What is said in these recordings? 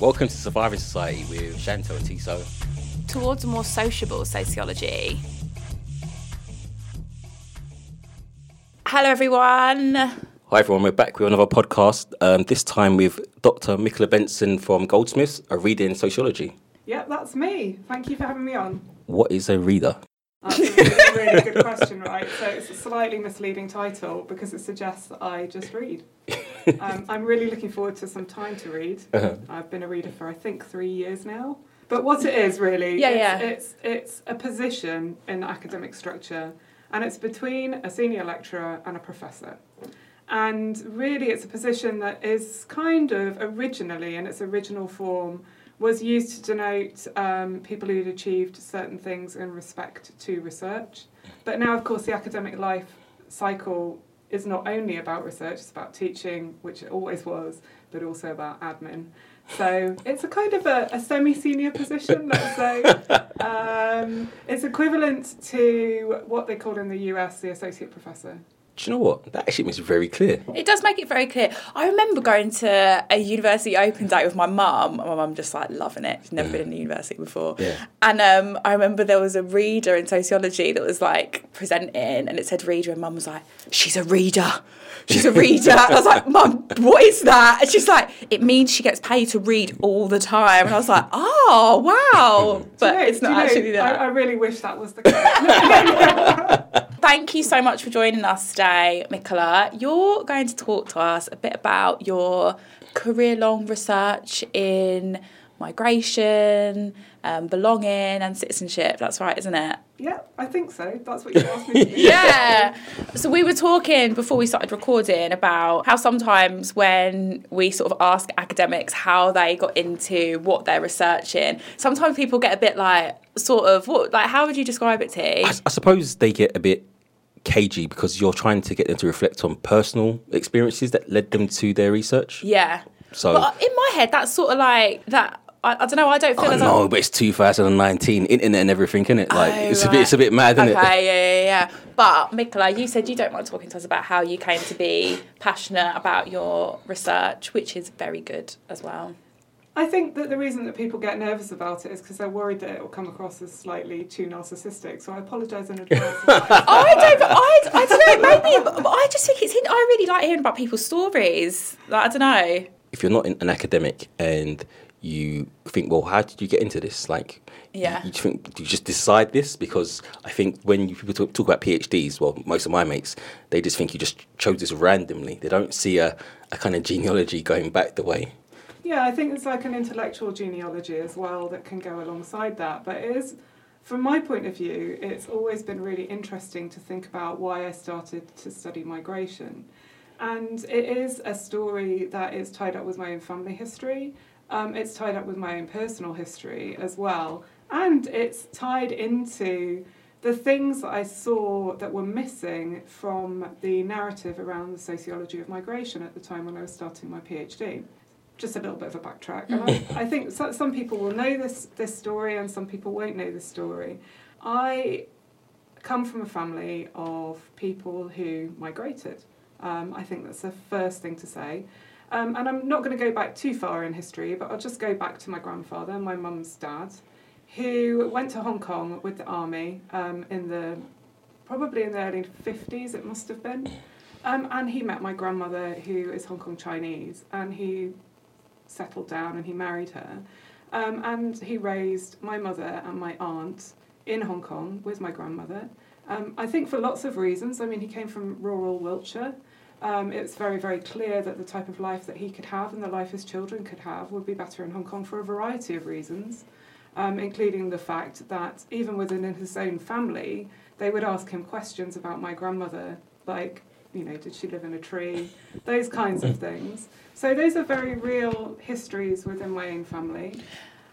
Welcome to Surviving Society with Chantel and Tiso. Towards a more sociable sociology. Hello, everyone. Hi everyone, we're back with another podcast. Um, this time with Dr. Michaela Benson from Goldsmiths, a reader in sociology. Yep, that's me. Thank you for having me on. What is a reader? That's a really, really good question, right? So it's a slightly misleading title because it suggests that I just read. Um, I'm really looking forward to some time to read. Uh-huh. I've been a reader for I think three years now. But what it is really, Yeah, it's, yeah. it's it's a position in academic structure, and it's between a senior lecturer and a professor. And really, it's a position that is kind of originally, in its original form, was used to denote um, people who'd achieved certain things in respect to research. But now, of course, the academic life cycle is not only about research, it's about teaching, which it always was, but also about admin. So it's a kind of a, a semi senior position, let's say. Um, it's equivalent to what they call in the US the associate professor. Do you know what? That actually makes it very clear. It does make it very clear. I remember going to a university open day with my mum. and My mum just like loving it. She's never been in a university before. Yeah. And um, I remember there was a reader in sociology that was like presenting, and it said reader, and mum was like, "She's a reader. She's a reader." I was like, "Mum, what is that?" And she's like, "It means she gets paid to read all the time." And I was like, "Oh, wow!" But you know- it's not you know, actually that. I, I really wish that was the case. Thank you so much for joining us today, Michaela. You're going to talk to us a bit about your career long research in migration, um, belonging, and citizenship. That's right, isn't it? yeah, I think so. That's what you asked me to do. Yeah. So we were talking before we started recording about how sometimes when we sort of ask academics how they got into what they're researching, sometimes people get a bit like, sort of, what, like, how would you describe it, T? I, I suppose they get a bit cagey because you're trying to get them to reflect on personal experiences that led them to their research. Yeah. So- but in my head, that's sort of like that. I, I don't know. I don't feel Oh as no, but it's 2019, internet and everything, isn't it? Like Oh, it's a bit, it's a bit mad, isn't Okay, it? yeah, yeah, yeah. But Michaela, you said you don't mind talking to us about how you came to be passionate about your research, which is very good as well. I think that the reason that people get nervous about it is because they're worried that it will come across as slightly too narcissistic. So I apologise in advance. if oh, I don't. I, I don't know. Maybe but I just think it's. I really like hearing about people's stories. Like, I don't know. If you're not an academic and you think, well, how did you get into this? Like, Yeah. you, you think do you just decide this? Because I think when you, people talk, talk about PhDs, well, most of my mates, they just think you just chose this randomly. They don't see a, a kind of genealogy going back the way. Yeah, I think it's like an intellectual genealogy as well that can go alongside that. But it is, from my point of view, it's always been really interesting to think about why I started to study migration. And it is a story that is tied up with my own family history. Um, it's tied up with my own personal history as well. And it's tied into the things that I saw that were missing from the narrative around the sociology of migration at the time when I was starting my PhD just a little bit of a backtrack. And I, I think so, some people will know this this story, and some people won't know this story. I come from a family of people who migrated. Um, I think that's the first thing to say. Um, and I'm not going to go back too far in history, but I'll just go back to my grandfather, my mum's dad, who went to Hong Kong with the army um, in the probably in the early 50s, it must have been. Um, and he met my grandmother, who is Hong Kong Chinese, and he settled down and he married her. Um, and he raised my mother and my aunt in Hong Kong with my grandmother. Um, I think for lots of reasons. I mean, he came from rural Wiltshire. Um, it's very, very clear that the type of life that he could have and the life his children could have would be better in Hong Kong for a variety of reasons, um, including the fact that even within his own family, they would ask him questions about my grandmother, like, you know, did she live in a tree? Those kinds of things. So those are very real histories within my own family.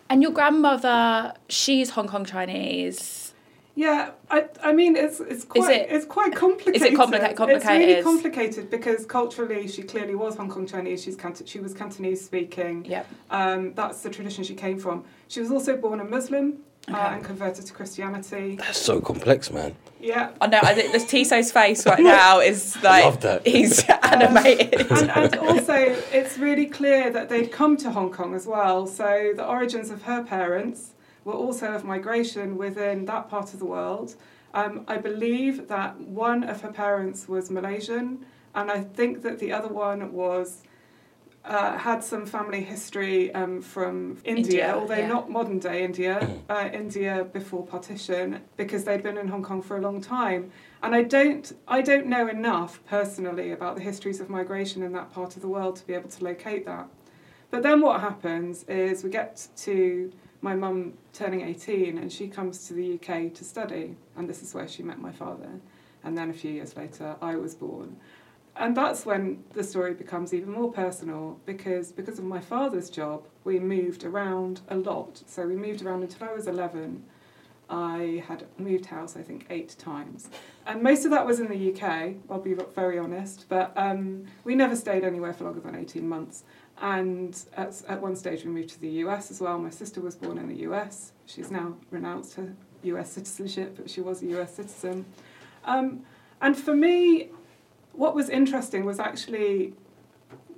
And your grandmother, she's Hong Kong Chinese. Yeah, I, I mean it's it's quite it- it's quite complicated. complica- It's really complicated? complicated because culturally she clearly was Hong Kong Chinese. She's Cant- she was Cantonese speaking. Yep. Um, that's the tradition she came from. She was also born a Muslim, uh, and converted to Christianity. That's so complex, man. Yeah. I know. I think the Tiso's face right now is like Love that. he's animated. and, and also, it's really clear that they'd come to Hong Kong as well. So the origins of her parents were also of migration within that part of the world. Um, I believe that one of her parents was Malaysian, and I think that the other one was uh, had some family history um, from India, India, although yeah. not modern day India, uh, India before partition, because they'd been in Hong Kong for a long time. And I don't, I don't know enough personally about the histories of migration in that part of the world to be able to locate that. But then what happens is we get to my mum turning 18 and she comes to the UK to study, and this is where she met my father. And then a few years later, I was born. And that's when the story becomes even more personal because because of my father's job, we moved around a lot. So we moved around until I was 11. I had moved house, I think, eight times. And most of that was in the UK, I'll be very honest. But um, we never stayed anywhere for longer than 18 months. And at, at one stage, we moved to the US as well. My sister was born in the US. She's now renounced her US citizenship, but she was a US citizen. Um, and for me, what was interesting was actually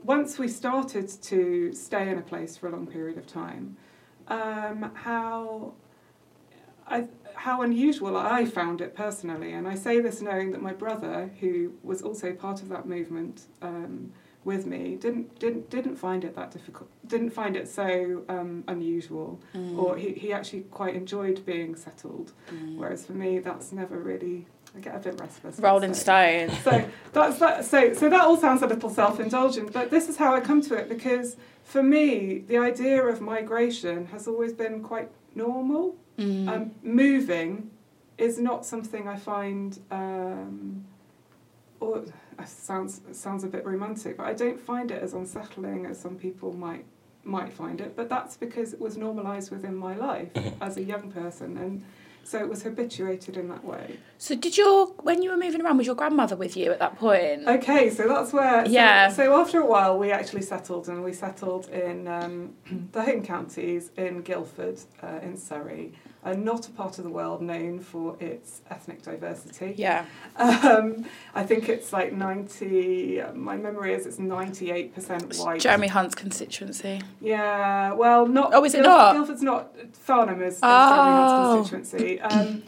once we started to stay in a place for a long period of time, um, how I, how unusual I found it personally. And I say this knowing that my brother, who was also part of that movement um, with me, didn't didn't didn't find it that difficult. Didn't find it so um, unusual, or he, he actually quite enjoyed being settled. Whereas for me, that's never really. I get a bit restless. Rolling. Stone. So that's that. So so that all sounds a little self-indulgent, but this is how I come to it because for me, the idea of migration has always been quite normal. Mm. Um, moving is not something I find. Um, or sounds sounds a bit romantic, but I don't find it as unsettling as some people might might find it. But that's because it was normalised within my life as a young person, and so it was habituated in that way. So did your when you were moving around was your grandmother with you at that point? Okay, so that's where. So, Yeah. So after a while, we actually settled, and we settled in um, the home counties in Guildford, uh, in Surrey, uh, not a part of the world known for its ethnic diversity. Yeah. Um, I think it's like ninety. My memory is it's ninety-eight percent It's white. Jeremy Hunt's constituency. Yeah, well, not. Oh, is it Guildford, not? Guildford's not. Farnham is, is Oh. Jeremy Hunt's constituency. Um,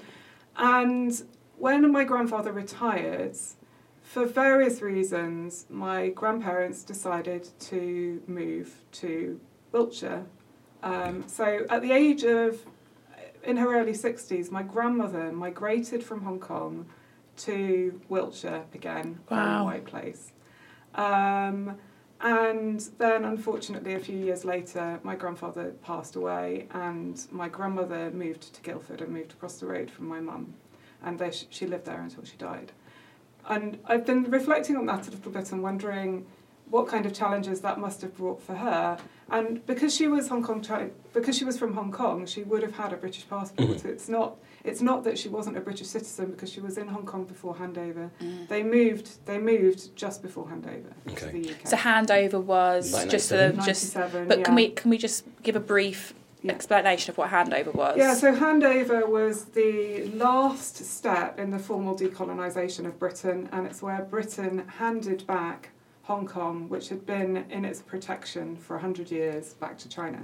and when my grandfather retired, for various reasons, my grandparents decided to move to Wiltshire. Um, so at the age of, in her early 60s, my grandmother migrated from Hong Kong to Wiltshire again, Wow. white place. Um, and then, unfortunately, a few years later, my grandfather passed away, and my grandmother moved to Guildford and moved across the road from my mum. And there she, she lived there until she died. And I've been reflecting on that a little bit and wondering what kind of challenges that must have brought for her. And because she was Hong Kong, Chi- because she was from Hong Kong, she would have had a British passport. Mm-hmm. It's not. It's not that she wasn't a British citizen because she was in Hong Kong before handover. Mm. They moved. They moved just before handover to Okay. the UK. So handover was Like just the 97? just. 97, But can we can we just give a brief Yeah. explanation of what handover was? Yeah, so handover was the last step in the formal decolonisation of Britain, and it's where Britain handed back Hong Kong, which had been in its protection for 100 years, back to China.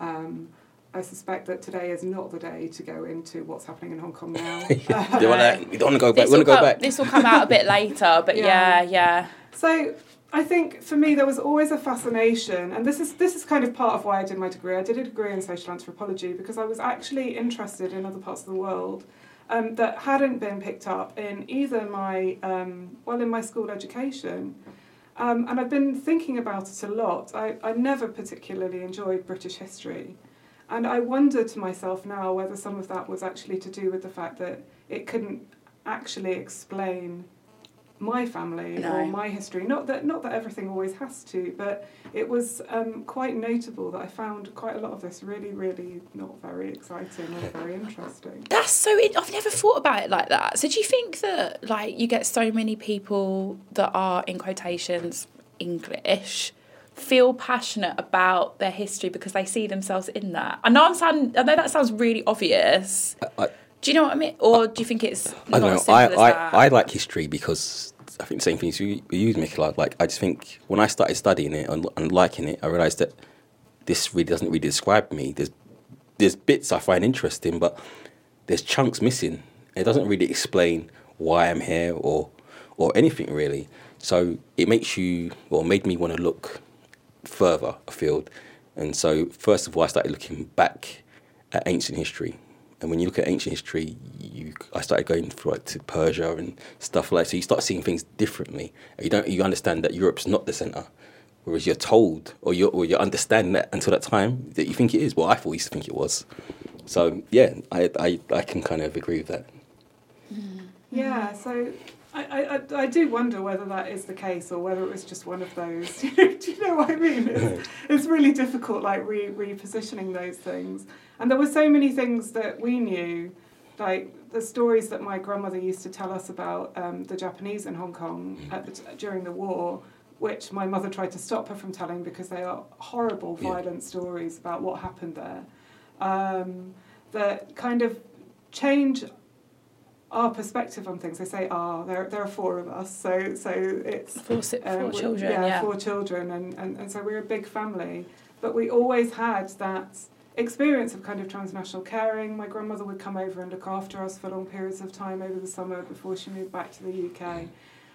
Um, I suspect that today is not the day to go into what's happening in Hong Kong now. They wanna, we don't want to go back. This We will want to go come, back. This will come out a bit later, but yeah, Yeah. yeah. So I think for me there was always a fascination, and this is this is kind of part of why I did my degree. I did a degree in social anthropology because I was actually interested in other parts of the world um, that hadn't been picked up in either my um, well in my school education. Um, and I've been thinking about it a lot. I, I never particularly enjoyed British history. And I wonder to myself now whether some of that was actually to do with the fact that it couldn't actually explain my family No. or my history. Not that not that everything always has to, but it was um, quite notable that I found quite a lot of this really, really not very exciting or very interesting. That's so. In- I've never thought about it like that. So do you think that like you get so many people that are in quotations English feel passionate about their history because they see themselves in that. I know I'm sound, I know that sounds really obvious. I, Do you know what I mean? Or do you think it's I not don't know. I, I? I like history because I think the same things you, you use, Michaela. Like, I just think when I started studying it and, and liking it, I realised that this really doesn't really describe me. There's, there's bits I find interesting, but there's chunks missing. It doesn't really explain why I'm here or, or anything really. So it makes you, or made me want to look further afield. And so, first of all, I started looking back at ancient history. And when you look at ancient history, you I started going through like to Persia and stuff like. That. So you start seeing things differently. You don't you understand that Europe's not the center, whereas you're told or you're or you're understanding that until that time that you think it is. Well, I thought used to think it was. So yeah, I I, I can kind of agree with that. Mm-hmm. Yeah, so I, I, I- I do wonder whether that is the case or whether it was just one of those. Do you know what I mean? It's, it's really difficult, like re repositioning those things. And there were so many things that we knew, like the stories that my grandmother used to tell us about um, the Japanese in Hong Kong at the t- during the war, which my mother tried to stop her from telling because they are horrible, Yeah. violent stories about what happened there. Um, that kind of change our perspective on things. They say, "Ah, there there are four of us, so so it's Four, si- uh, four we- children, yeah, yeah. four children, and, and and so we're a big family. But we always had that experience of kind of transnational caring. My grandmother would come over and look after us for long periods of time over the summer before she moved back to the UK,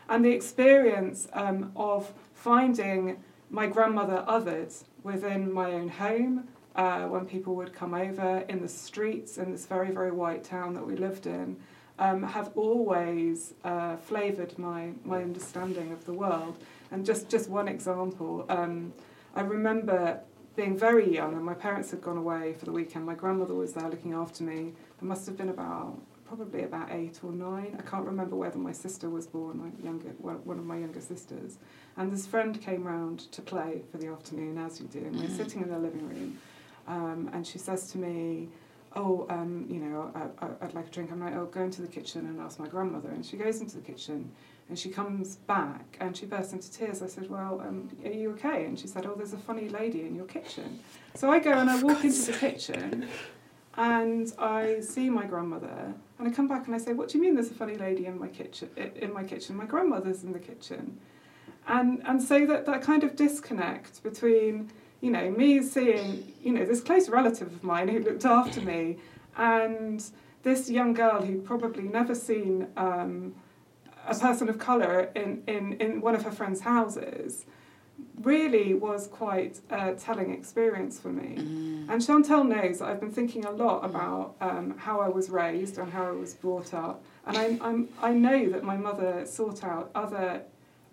and the experience um, of finding my grandmother othered within my own home. Uh, when people would come over in the streets in this very, very white town that we lived in, um, have always uh, flavoured my, my understanding of the world. And just, just one example, um, I remember being very young and my parents had gone away for the weekend. My grandmother was there looking after me. I must have been about, probably about eight or nine. I can't remember whether my sister was born, my younger, one of my younger sisters. And this friend came round to play for the afternoon, as you do. And we're sitting in the living room. Um, and she says to me, oh, um, you know, I, I, I'd like a drink. I'm like, oh, go into the kitchen and ask my grandmother. And she goes into the kitchen and she comes back and she bursts into tears. I said, well, um, are you okay? And she said, oh, there's a funny lady in your kitchen. So I go and I walk into the kitchen and I see my grandmother and I come back and I say, what do you mean there's a funny lady in my kitchen? In my kitchen, my grandmother's in the kitchen. And, and so that, that kind of disconnect between you know, me seeing, you know, this close relative of mine who looked after me, and this young girl who'd probably never seen um, a person of colour in, in, in one of her friends' houses, really was quite a telling experience for me. And Chantel knows that I've been thinking a lot about um, how I was raised and how I was brought up. And I, I'm, I know that my mother sought out other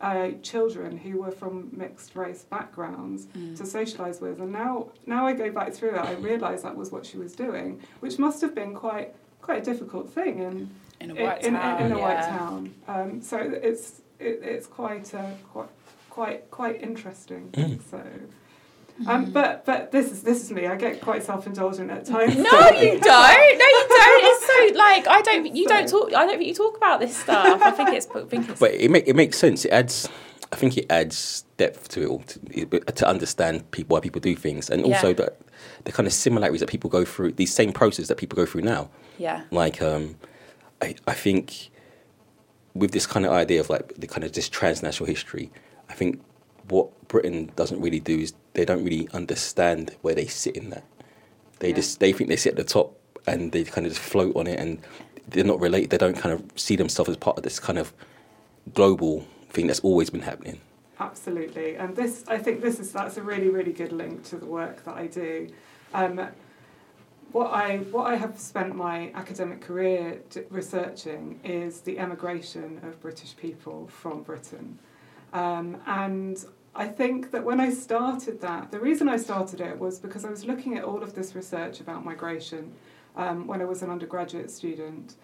uh, children who were from mixed race backgrounds to socialise with. And now, now I go back through it, I realise that was what she was doing, which must have been quite quite a difficult thing in in a white in, town. in, in a white yeah. town. Um, so it's it, it's quite uh, quite quite quite interesting. Mm. So. Um, but but this is this is me. I get quite self indulgent at times. No, you don't. No, you don't. It's so like I don't. You don't talk. I don't think you talk about this stuff. I think it's. I think it's. But it make, it makes sense. It adds, I think it adds depth to it all to, to understand people why people do things, and also Yeah. the the kind of similarities that people go through, these same processes that people go through now. yeah. Like, um, I I think with this kind of idea of like the kind of this transnational history, I think what Britain doesn't really do is they don't really understand where they sit in that. They Yeah. just they think they sit at the top and they kind of just float on it and they're not related. They don't kind of see themselves as part of this kind of global thing that's always been happening. Absolutely, and this I think this is that's a really really good link to the work that I do. Um, what I what I have spent my academic career d- researching is the emigration of British people from Britain, um, and I think that when I started that, the reason I started it was because I was looking at all of this research about migration um, when I was an undergraduate student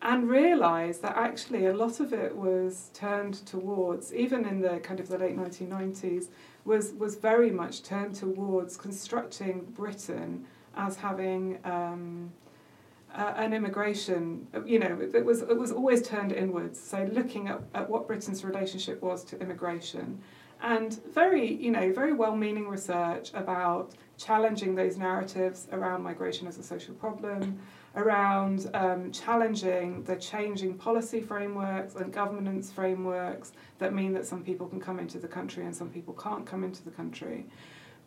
and realised that actually a lot of it was turned towards, even in the kind of the late 1990s, was, was very much turned towards constructing Britain as having um, uh, an immigration, you know, it, was, it was always turned inwards. So looking at, at what Britain's relationship was to immigration and very, you know, very well-meaning research about challenging those narratives around migration as a social problem, around um, challenging the changing policy frameworks and governance frameworks that mean that some people can come into the country and some people can't come into the country.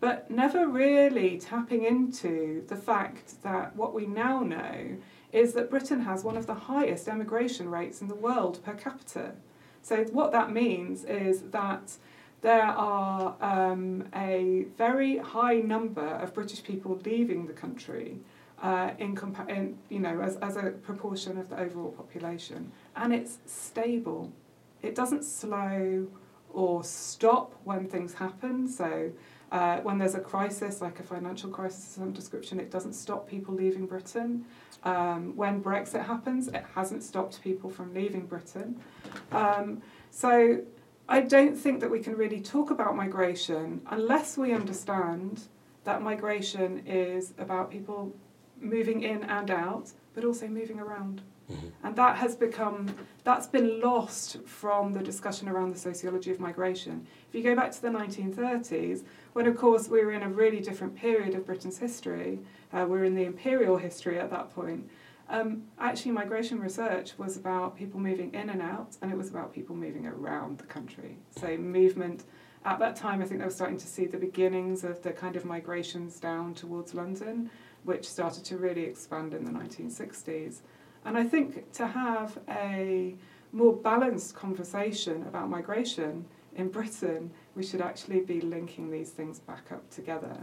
But never really tapping into the fact that what we now know is that Britain has one of the highest emigration rates in the world per capita. So, what that means is that there are um, a very high number of British people leaving the country uh, in, compa- in, you know, as, as a proportion of the overall population. And it's stable. It doesn't slow or stop when things happen. So uh, when there's a crisis, like a financial crisis of some description, it doesn't stop people leaving Britain. Um, when Brexit happens, it hasn't stopped people from leaving Britain. Um, so I don't think that we can really talk about migration unless we understand that migration is about people moving in and out, but also moving around. Mm-hmm. And that has become, that's been lost from the discussion around the sociology of migration. If you go back to the 1930s, when of course we were in a really different period of Britain's history, uh, we are in the imperial history at that point, um, actually migration research was about people moving in and out, and it was about people moving around the country. So movement, at that time I think they were starting to see the beginnings of the kind of migrations down towards London, which started to really expand in the 1960s. And I think to have a more balanced conversation about migration in Britain, we should actually be linking these things back up together.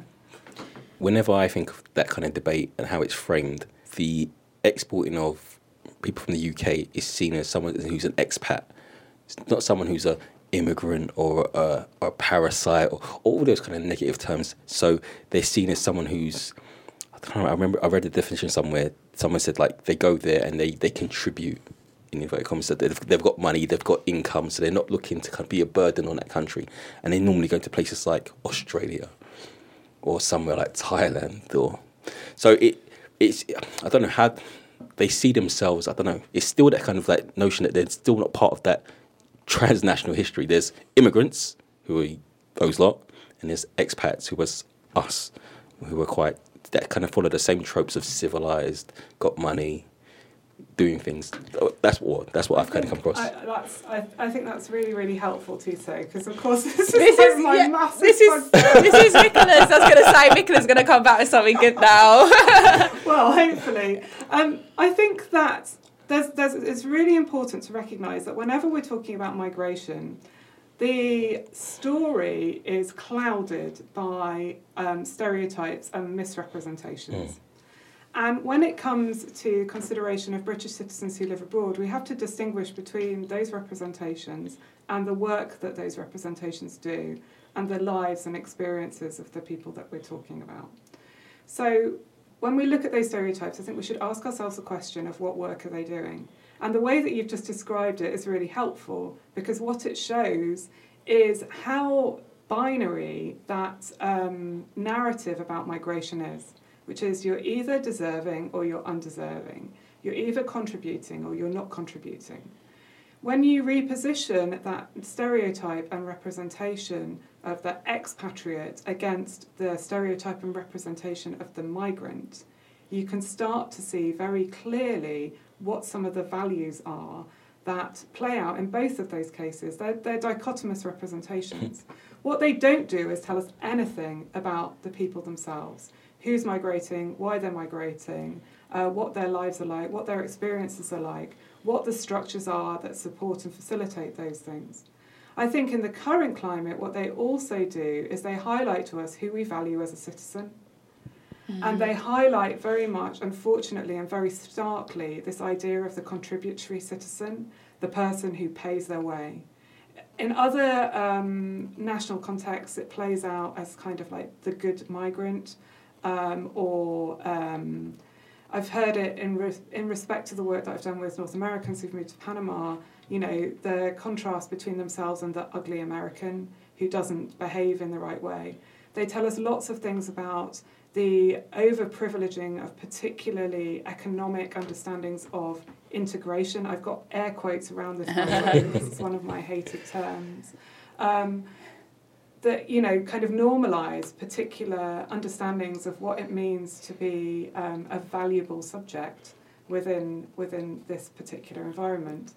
Whenever I think of that kind of debate and how it's framed, the exporting of people from the UK is seen as someone who's an expat. It's not someone who's a immigrant or a, a parasite or all those kind of negative terms. So they're seen as someone who's I don't know. I remember I read the definition somewhere. Someone said like they go there and they, they contribute in inverted commas. So they've, they've got money, they've got income, so they're not looking to kind of be a burden on that country. And they normally go to places like Australia or somewhere like Thailand or so it it's I don't know how they see themselves. I don't know. It's still that kind of like notion that they're still not part of that transnational history. There's immigrants who are those lot, and there's expats who was us, who were quite that kind of follow the same tropes of civilized, got money, doing things. That's what that's what I have kind of come across. I, that's, I, I think that's really really helpful to say because of course this is, this is my yeah, massive. This is this is Michaela's. I was going to say Michaela's is going to come back with something good now. well, hopefully, um, I think that there's there's it's really important to recognise that whenever we're talking about migration the story is clouded by um, stereotypes and misrepresentations. Mm. And when it comes to consideration of British citizens who live abroad, we have to distinguish between those representations and the work that those representations do and the lives and experiences of the people that we're talking about. So when we look at those stereotypes, I think we should ask ourselves the question of what work are they doing? And the way that you've just described it is really helpful because what it shows is how binary that um, narrative about migration is, which is you're either deserving or you're undeserving. You're either contributing or you're not contributing. When you reposition that stereotype and representation of the expatriate against the stereotype and representation of the migrant, you can start to see very clearly what some of the values are that play out in both of those cases. They're, they're dichotomous representations. what they don't do is tell us anything about the people themselves who's migrating, why they're migrating, uh, what their lives are like, what their experiences are like, what the structures are that support and facilitate those things. I think in the current climate, what they also do is they highlight to us who we value as a citizen. Mm. And they highlight very much, unfortunately and very starkly, this idea of the contributory citizen, the person who pays their way. In other um, national contexts, it plays out as kind of like the good migrant, um, or um, I've heard it in, re- in respect to the work that I've done with North Americans who've moved to Panama, you know, the contrast between themselves and the ugly American who doesn't behave in the right way. They tell us lots of things about the over-privileging of particularly economic understandings of integration. I've got air quotes around this. is one of my hated terms. Um, that you know kind of normalise particular understandings of what it means to be um, a valuable subject within within this particular environment.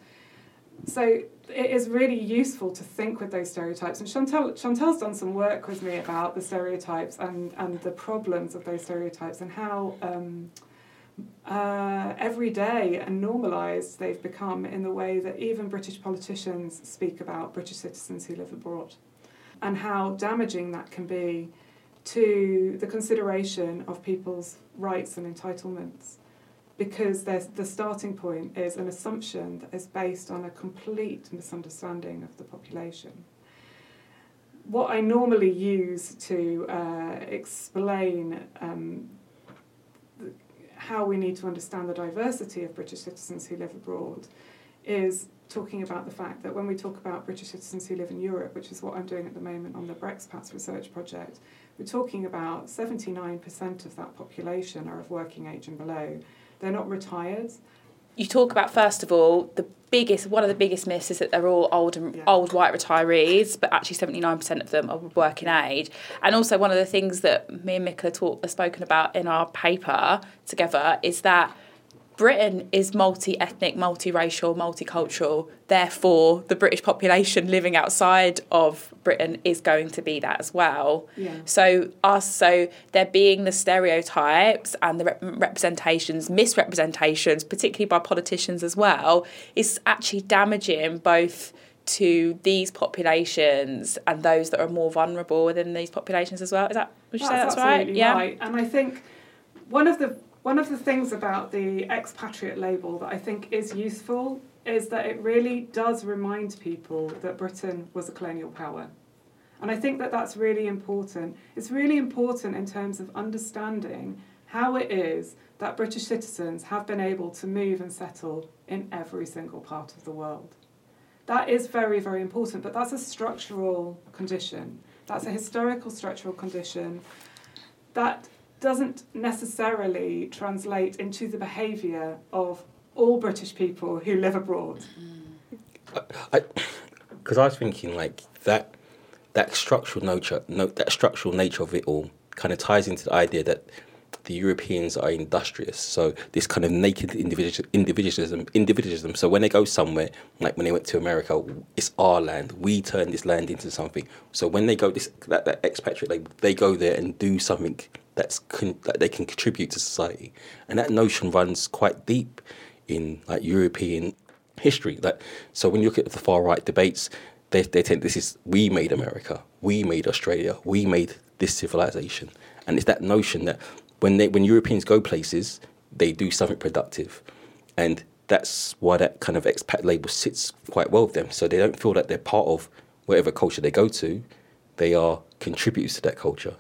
So it is really useful to think with those stereotypes. And Chantal, Chantal's done some work with me about the stereotypes and, and the problems of those stereotypes and how um, uh, everyday and normalised they've become in the way that even British politicians speak about British citizens who live abroad and how damaging that can be to the consideration of people's rights and entitlements because the starting point is an assumption that is based on a complete misunderstanding of the population. What I normally use to uh, explain um, how we need to understand the diversity of British citizens who live abroad is talking about the fact that when we talk about British citizens who live in Europe, which is what I'm doing at the moment on the Brexpats research project, we're talking about 79% of that population are of working age and below. They're not retired. You talk about first of all the biggest one of the biggest myths is that they're all old and Yeah. old white retirees, but actually seventy nine percent of them are working age. And also one of the things that me and Mika talk have spoken about in our paper together is that Britain is multi ethnic, multiracial, multicultural. Therefore, the British population living outside of Britain is going to be that as well. Yeah. So us, so there being the stereotypes and the rep- representations, misrepresentations, particularly by politicians as well, is actually damaging both to these populations and those that are more vulnerable within these populations as well. Is that would you say that's right? absolutely Yeah. And I think one of the one of the things about the expatriate label that I think is useful is that it really does remind people that Britain was a colonial power. And I think that that's really important. It's really important in terms of understanding how it is that British citizens have been able to move and settle in every single part of the world. That is very, very important, but that's a structural condition. That's a historical structural condition that doesn't necessarily translate into the behaviour of all British people who live abroad. because I was thinking like that that structural nature no, that structural nature of it all kind of ties into the idea that the Europeans are industrious. So this kind of naked individual, individualism, individualism. So when they go somewhere, like when they went to America, it's our land. We turn this land into something. So when they go this that, that expatriate, like they go there and do something that's con- that they can contribute to society, and that notion runs quite deep in like European history. Like so, when you look at the far right debates, they they tend this is we made America, we made Australia, we made this civilization, and it's that notion that when they when Europeans go places, they do something productive, and that's why that kind of expat label sits quite well with them. So they don't feel that they're part of whatever culture they go to, they are contributors to that culture,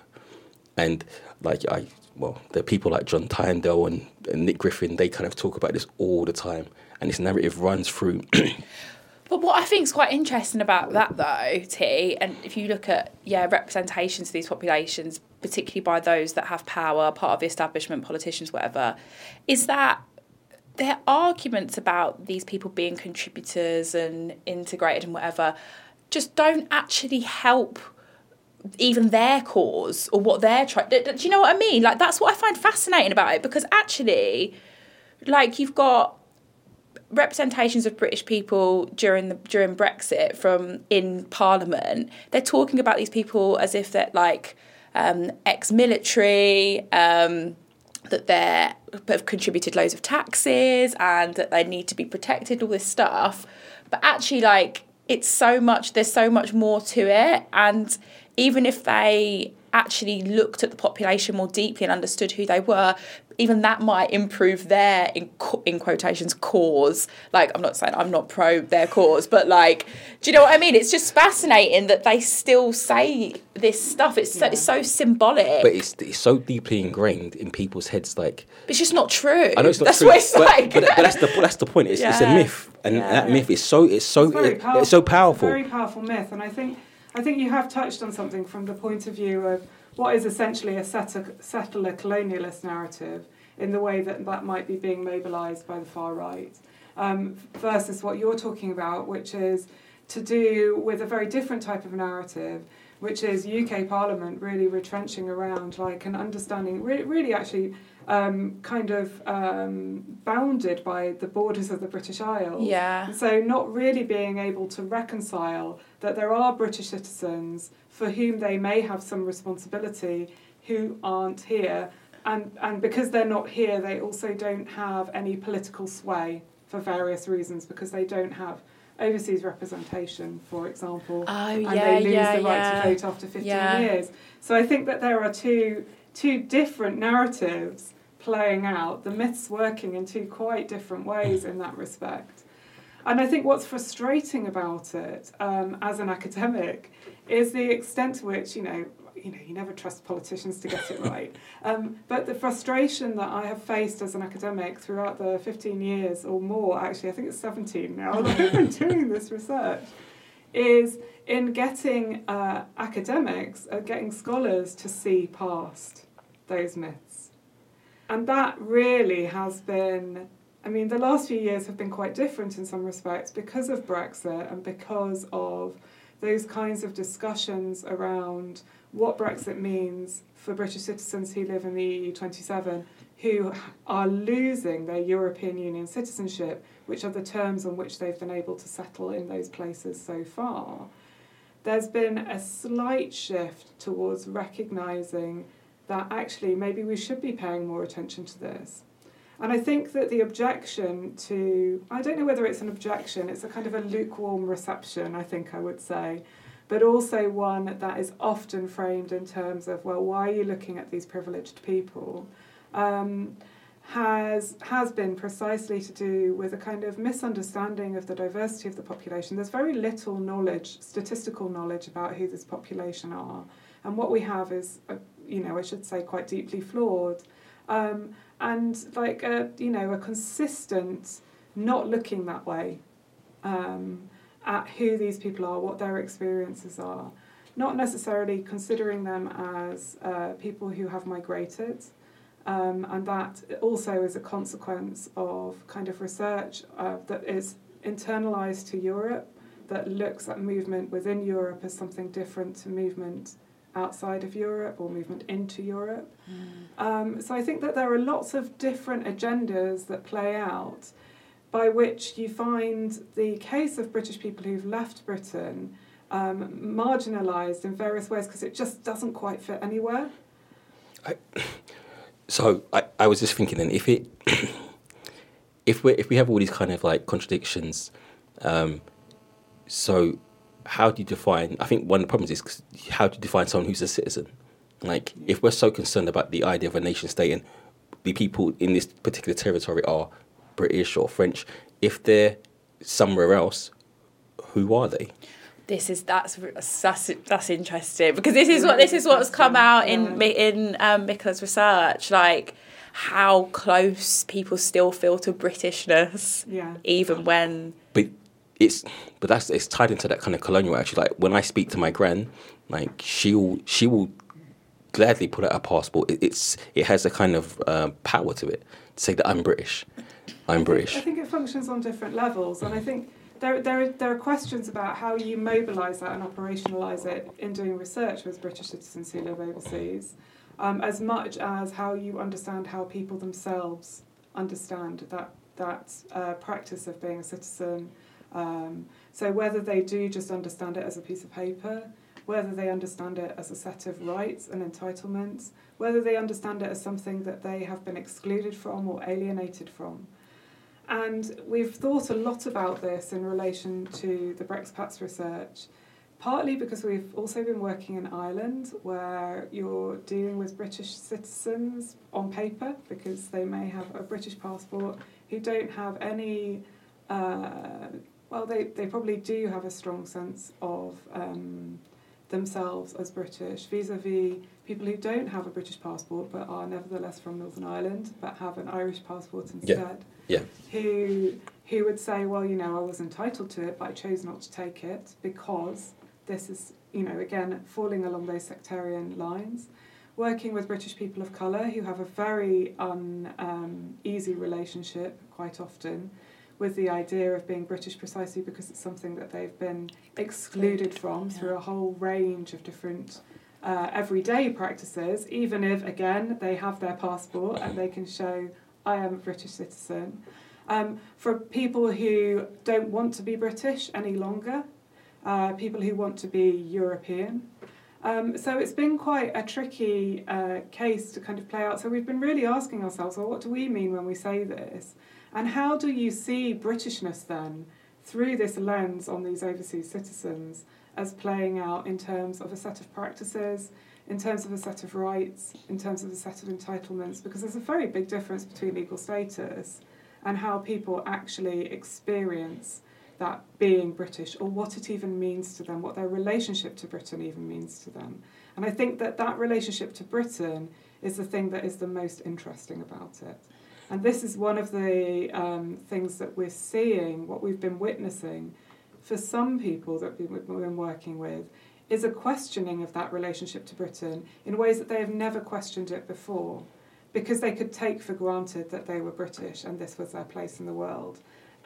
and like I well, there are people like John Tyndall and, and Nick Griffin. They kind of talk about this all the time, and this narrative runs through. But what I think is quite interesting about that, though, T, and if you look at yeah representations of these populations, particularly by those that have power, part of the establishment, politicians, whatever, is that their arguments about these people being contributors and integrated and whatever just don't actually help even their cause or what they're trying. Do do you know what I mean? Like that's what I find fascinating about it because actually, like you've got representations of British people during the during Brexit from in Parliament. They're talking about these people as if they're like um, ex-military. Um, that they have contributed loads of taxes and that they need to be protected, all this stuff. But actually, like, it's so much, there's so much more to it. And even if they actually looked at the population more deeply and understood who they were, even that might improve their, in, in quotations, cause. Like, I'm not saying I'm not pro their cause, but like, do you know what I mean? It's just fascinating that they still say this stuff. It's so, it's so symbolic. but it's, it's so deeply ingrained in people's heads. Like It's just not true. I know it's not that's true, what it's but, like. but, but that's the that's the point. It's, it's a myth, and Yeah. that myth is so it's so It's it- powerful. it's so It's a powerful. very powerful myth, and I think I think you have touched on something from the point of view of what is essentially a settler, settler colonialist narrative in the way that that might be being mobilised by the far right, um, versus what you're talking about, which is to do with a very different type of narrative, which is UK Parliament really retrenching around like an understanding, really, really actually um, kind of um, bounded by the borders of the British Isles. Yeah. So not really being able to reconcile that there are British citizens for whom they may have some responsibility who aren't here. And, and because they're not here, they also don't have any political sway for various reasons because they don't have overseas representation, for example, Oh, and yeah, they lose yeah, the right yeah. to vote after 15 Yeah. years. So I think that there are two, two different narratives playing out, the myths working in two quite different ways in that respect. And I think what's frustrating about it um, as an academic is the extent to which, you know, you know, you never trust politicians to get it right. Um, but the frustration that I have faced as an academic throughout the 15 years or more, actually, I think it's 17 now, that I've been doing this research, is in getting uh, academics, uh, getting scholars to see past those myths. And that really has been, I mean, the last few years have been quite different in some respects because of Brexit and because of those kinds of discussions around what Brexit means for British citizens who live in the EU 27 who are losing their European Union citizenship, which are the terms on which they've been able to settle in those places so far. There's been a slight shift towards recognising that actually maybe we should be paying more attention to this. And I think that the objection to, I don't know whether it's an objection, it's a kind of a lukewarm reception, I think I would say, but also one that is often framed in terms of, well, why are you looking at these privileged people? Um, has has been precisely to do with a kind of misunderstanding of the diversity of the population. There's very little knowledge, statistical knowledge about who this population are, and what we have is, uh you know, I should say, quite deeply flawed, um, and like a you know a consistent not looking that way um, at who these people are, what their experiences are, not necessarily considering them as uh, people who have migrated. Um, and that also is a consequence of kind of research uh, that is internalized to Europe, that looks at movement within Europe as something different to movement outside of Europe or movement into Europe. Um, so I think that there are lots of different agendas that play out by which you find the case of British people who've left Britain um, marginalised in various ways because it just doesn't quite fit anywhere. So I, I was just thinking, then if it, if we if we have all these kind of like contradictions, um, so how do you define? I think one of the problems is how do you define someone who's a citizen? Like if we're so concerned about the idea of a nation state and the people in this particular territory are British or French, if they're somewhere else, who are they? this is that's that's that's interesting because this is what this is what's come out in Yeah. in um, Michaela's research, like how close people still feel to Britishness, Yeah. even when but it's but that's it's tied into that kind of colonial actually like when i speak to my gran like she will she will gladly put out a passport it, it's it has a kind of uh, power to it to say that i'm british i'm British. I british think it functions on different levels, and I think there, there, are- there are questions about how you mobilise that and operationalise it in doing research with British citizens who live overseas, um, as much as how you understand how people themselves understand that that uh, practice of being a citizen. Um, so whether they do just understand it as a piece of paper, whether they understand it as a set of rights and entitlements, whether they understand it as something that they have been excluded from or alienated from. And we've thought a lot about this in relation to the Brexpats research, partly because we've also been working in Ireland where you're dealing with British citizens on paper because they may have a British passport who don't have any, uh, well, they, they probably do have a strong sense of um, themselves as British vis a vis people who don't have a British passport but are nevertheless from Northern Ireland but have an Irish passport instead yeah yeah. who who would say, well, you know, I was entitled to it, but I chose not to take it because this is, you know, again falling along those sectarian lines. Working with British people of colour who have a very uneasy um, relationship quite often with the idea of being British precisely because it's something that they've been excluded from Yeah. through a whole range of different uh, everyday practices, even if, again, they have their passport and they can show, I am a British citizen. Um, for people who don't want to be British any longer, uh, people who want to be European. Um, so it's been quite a tricky uh, case to kind of play out. So we've been really asking ourselves, well, what do we mean when we say this? And how do you see Britishness then through this lens on these overseas citizens as playing out in terms of a set of practices, in terms of a set of rights, in terms of a set of entitlements? Because there's a very big difference between legal status and how people actually experience that being British or what it even means to them, what their relationship to Britain even means to them. And I think that that relationship to Britain is the thing that is the most interesting about it. And this is one of the um, things that we're seeing, what we've been witnessing for some people that we've been working with, is a questioning of that relationship to Britain in ways that they have never questioned it before because they could take for granted that they were British and this was their place in the world.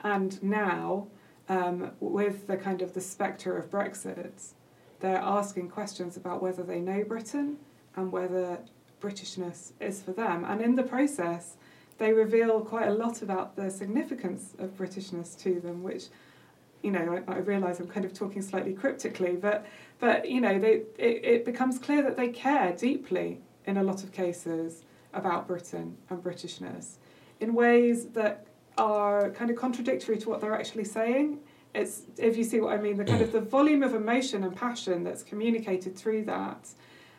And now, um, with the kind of the spectre of Brexit, they're asking questions about whether they know Britain and whether Britishness is for them. And in the process, they reveal quite a lot about the significance of Britishness to them, which, you know, I, I realise I'm kind of talking slightly cryptically, but, but you know, they, it, it becomes clear that they care deeply in a lot of cases about Britain and Britishness in ways that are kind of contradictory to what they're actually saying. It's if you see what I mean, the kind of the volume of emotion and passion that's communicated through that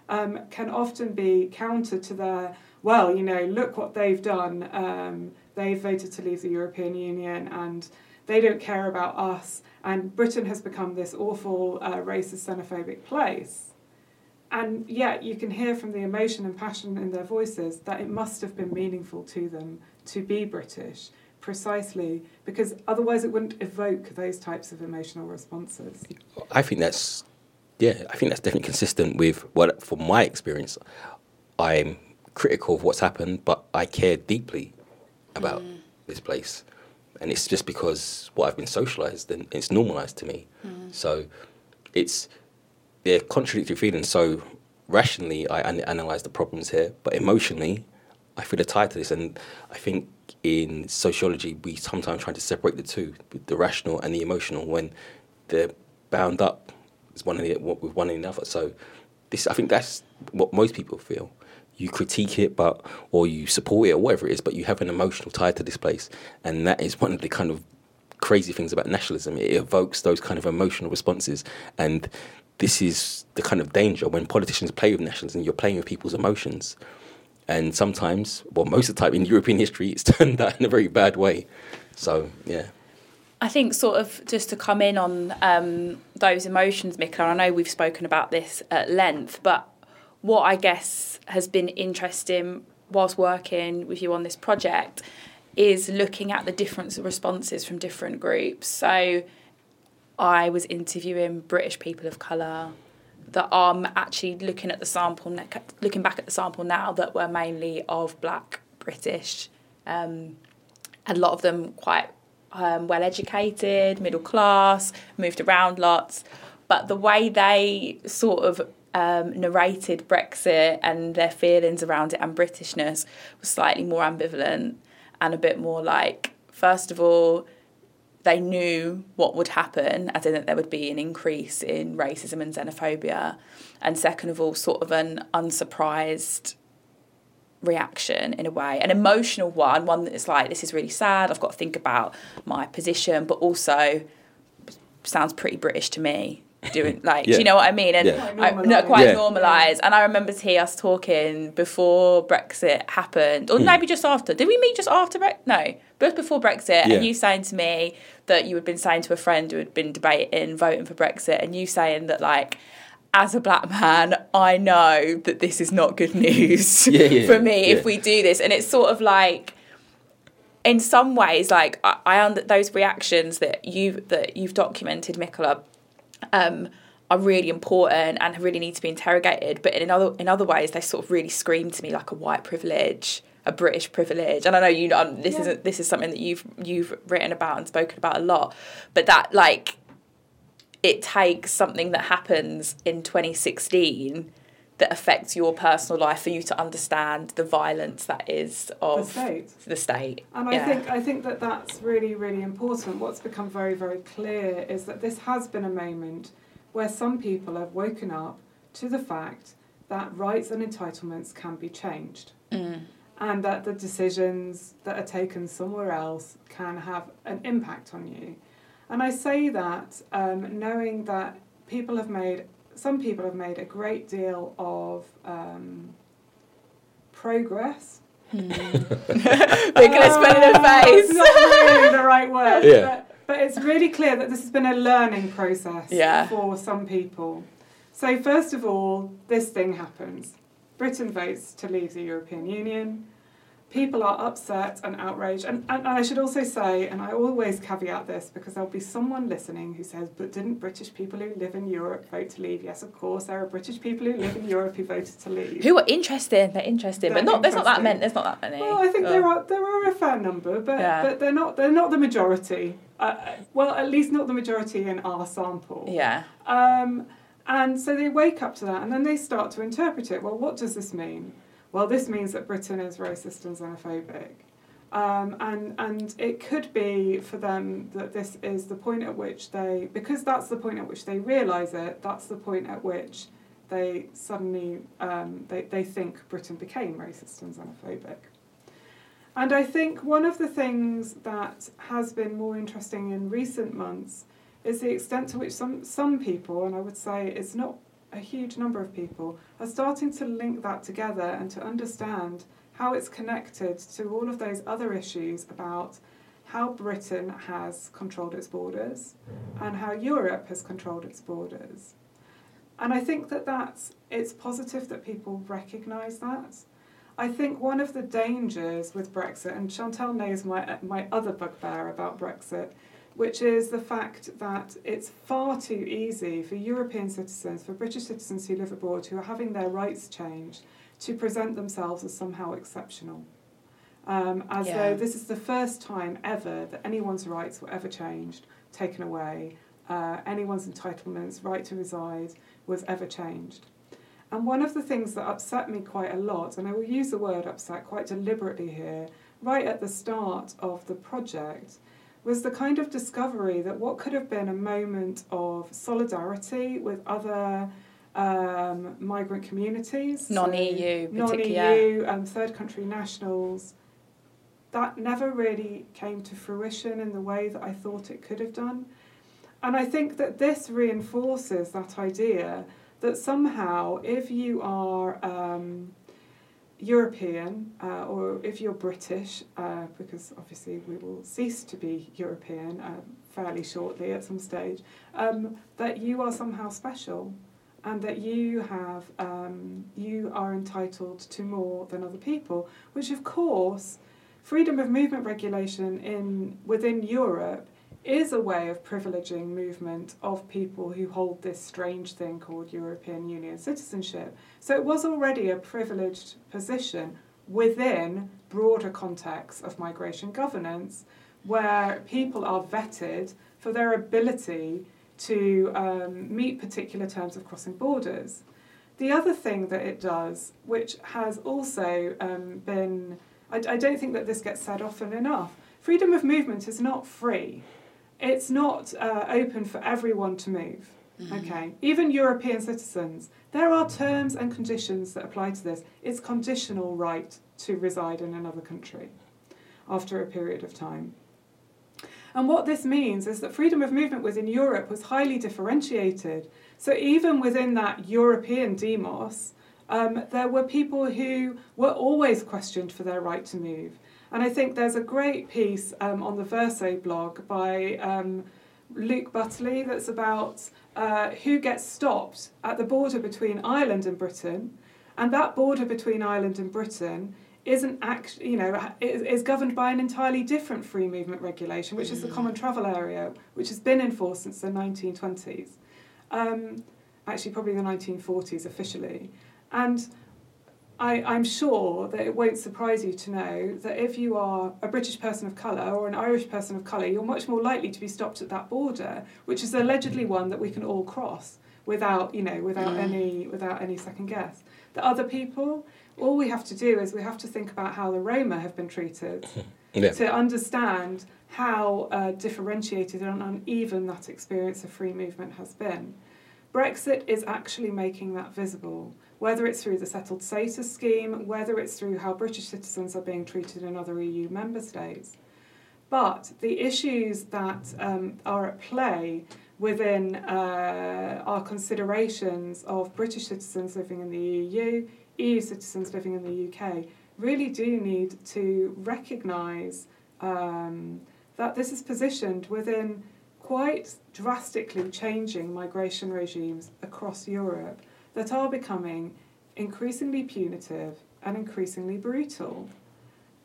um, can often be counter to their well, you know, look what they've done. Um, they've voted to leave the European Union and they don't care about us. And Britain has become this awful uh, racist, xenophobic place. And yet, you can hear from the emotion and passion in their voices that it must have been meaningful to them to be British, precisely because otherwise it wouldn't evoke those types of emotional responses. I think that's yeah, I think that's definitely consistent with what from my experience. I'm critical of what's happened, but I care deeply about mm. this place, and it's just because what I've been socialized and it's normalized to me. Mm. So it's they're contradictory feelings. So rationally, I an- analyze the problems here, but emotionally, I feel a tie to this. And I think in sociology, we sometimes try to separate the two, the rational and the emotional, when they're bound up as one the, with one another. So this, I think that's what most people feel. You critique it, but or you support it or whatever it is, but you have an emotional tie to this place, and that is one of the kind of crazy things about nationalism. It evokes those kind of emotional responses, and this is the kind of danger when politicians play with nationalism. You're playing with people's emotions, and sometimes, well, most of the time in European history, it's turned out in a very bad way. So yeah. I think sort of just to come in on um, those emotions, Mika, I know we've spoken about this at length, but what I guess has been interesting whilst working with you on this project is looking at the different responses from different groups. So I was interviewing British people of colour that are actually looking at the sample, looking back at the sample now that were mainly of black British, um, a lot of them quite um, well educated, middle class, moved around lots. But the way they sort of um, narrated Brexit and their feelings around it and Britishness was slightly more ambivalent and a bit more like, first of all, they knew what would happen, as in that there would be an increase in racism and xenophobia. And second of all, sort of an unsurprised reaction in a way, an emotional one, one that's like, this is really sad, I've got to think about my position, but also sounds pretty British to me. Doing like, Yeah. do you know what I mean? And Yeah. I, no, quite Yeah. normalised. And I remember T us talking before Brexit happened, or hmm. maybe just after. Did we meet just after Brexit? No, but before Brexit. Yeah. And you saying to me that you had been saying to a friend who had been debating voting for Brexit, and you saying that like. As a black man, I know that this is not good news Yeah, yeah, for me yeah. if we do this. And it's sort of like, in some ways, like I, I under those reactions that you that you've documented, Michaela, um, are really important and really need to be interrogated. But in other in other ways, they sort of really scream to me like a white privilege a British privilege. And I know you um, this Yeah. isn't this is something that you've you've written about and spoken about a lot, but that like it takes something that happens in 2016 that affects your personal life for you to understand the violence that is The of state. the state. And I think I think that that's really really important. What's become very very clear is that this has been a moment where some people have woken up to the fact that rights and entitlements can be changed, Mm. and that the decisions that are taken somewhere else can have an impact on you. And I say that um, knowing that people have made some people have made a great deal of um, progress Big lisp in the Uh, face. Not really the right word. Yeah. But, but it's really clear that this has been a learning process Yeah. for some people. So, first of all, this thing happens. Britain votes to leave the European Union. People are upset and outraged. And, and, and I should also say, and I always caveat this because there'll be someone listening who says, but didn't British people who live in Europe vote to leave? Yes, of course, there are British people who live in Europe who voted to leave. Who are interested, They're interested, but They're not. There's not that many. There's not that many. Well, I think Oh. there are there are a fair number, but Yeah. but they're not they're not the majority. Uh, well, at least not the majority in our sample. Yeah. Um, and so they wake up to that, and then they start to interpret it. Well, what does this mean? Well, this means that Britain is racist and xenophobic. Um, and and it could be for them that this is the point at which they, because that's the point at which they realise it. That's the point at which they suddenly um, they they think Britain became racist and xenophobic. And I think one of the things that has been more interesting in recent months is the extent to which some some people, and I would say it's not a huge number of people, are starting to link that together and to understand how it's connected to all of those other issues about how Britain has controlled its borders and how Europe has controlled its borders. And I think that that's it's positive that people recognise that. I think one of the dangers with Brexit, and Chantal knows my my other bugbear about Brexit, which is the fact that it's far too easy for European citizens, for British citizens who live abroad who are having their rights changed, to present themselves as somehow exceptional. Um, as Yeah. though this is the first time ever that anyone's rights were ever changed, taken away, uh, anyone's entitlements, right to reside, was ever changed. And one of the things that upset me quite a lot, and I will use the word upset quite deliberately here, right at the start of the project, was the kind of discovery that what could have been a moment of solidarity with other um, migrant communities, Non-EU, non. EU, and third country nationals, that never really came to fruition in the way that I thought it could have done. And I think that this reinforces that idea that somehow, if you are um, European uh, or if you're British, uh, because obviously we will cease to be European um, fairly shortly at some stage, um, that you are somehow special and that you have um, you are entitled to more than other people, which of course freedom of movement regulation in within Europe is a way of privileging movement of people who hold this strange thing called European Union citizenship. So it was already a privileged position within broader contexts of migration governance where people are vetted for their ability to um, meet particular terms of crossing borders. The other thing that it does, which has also um, been, I, I don't think that this gets said often enough, freedom of movement is not free. It's not uh, open for everyone to move. Okay, even European citizens, there are terms and conditions that apply to this. It's conditional right to reside in another country after a period of time. And what this means is that freedom of movement within Europe was highly differentiated. So even within that European demos, um, there were people who were always questioned for their right to move. And I think there's a great piece um, on the Verso blog by um, Luke Butterley that's about uh, who gets stopped at the border between Ireland and Britain. And that border between Ireland and Britain isn't actually, you know, is, is governed by an entirely different free movement regulation, which is the Common Travel Area, which has been in force since the 1920s. Um, actually, probably the 1940s officially. And I, I'm sure that it won't surprise you to know that if you are a British person of colour or an Irish person of colour, you're much more likely to be stopped at that border, which is allegedly one that we can all cross without, you know, without any without any second guess. The other people, all we have to do is we have to think about how the Roma have been treated Yeah. to understand how uh, differentiated and uneven that experience of free movement has been. Brexit is actually making that visible, whether it's through the settled status scheme, whether it's through how British citizens are being treated in other EU member states. But the issues that um, are at play within uh, our considerations of British citizens living in the EU, EU citizens living in the UK, really do need to recognise um, that this is positioned within quite drastically changing migration regimes across Europe that are becoming increasingly punitive and increasingly brutal.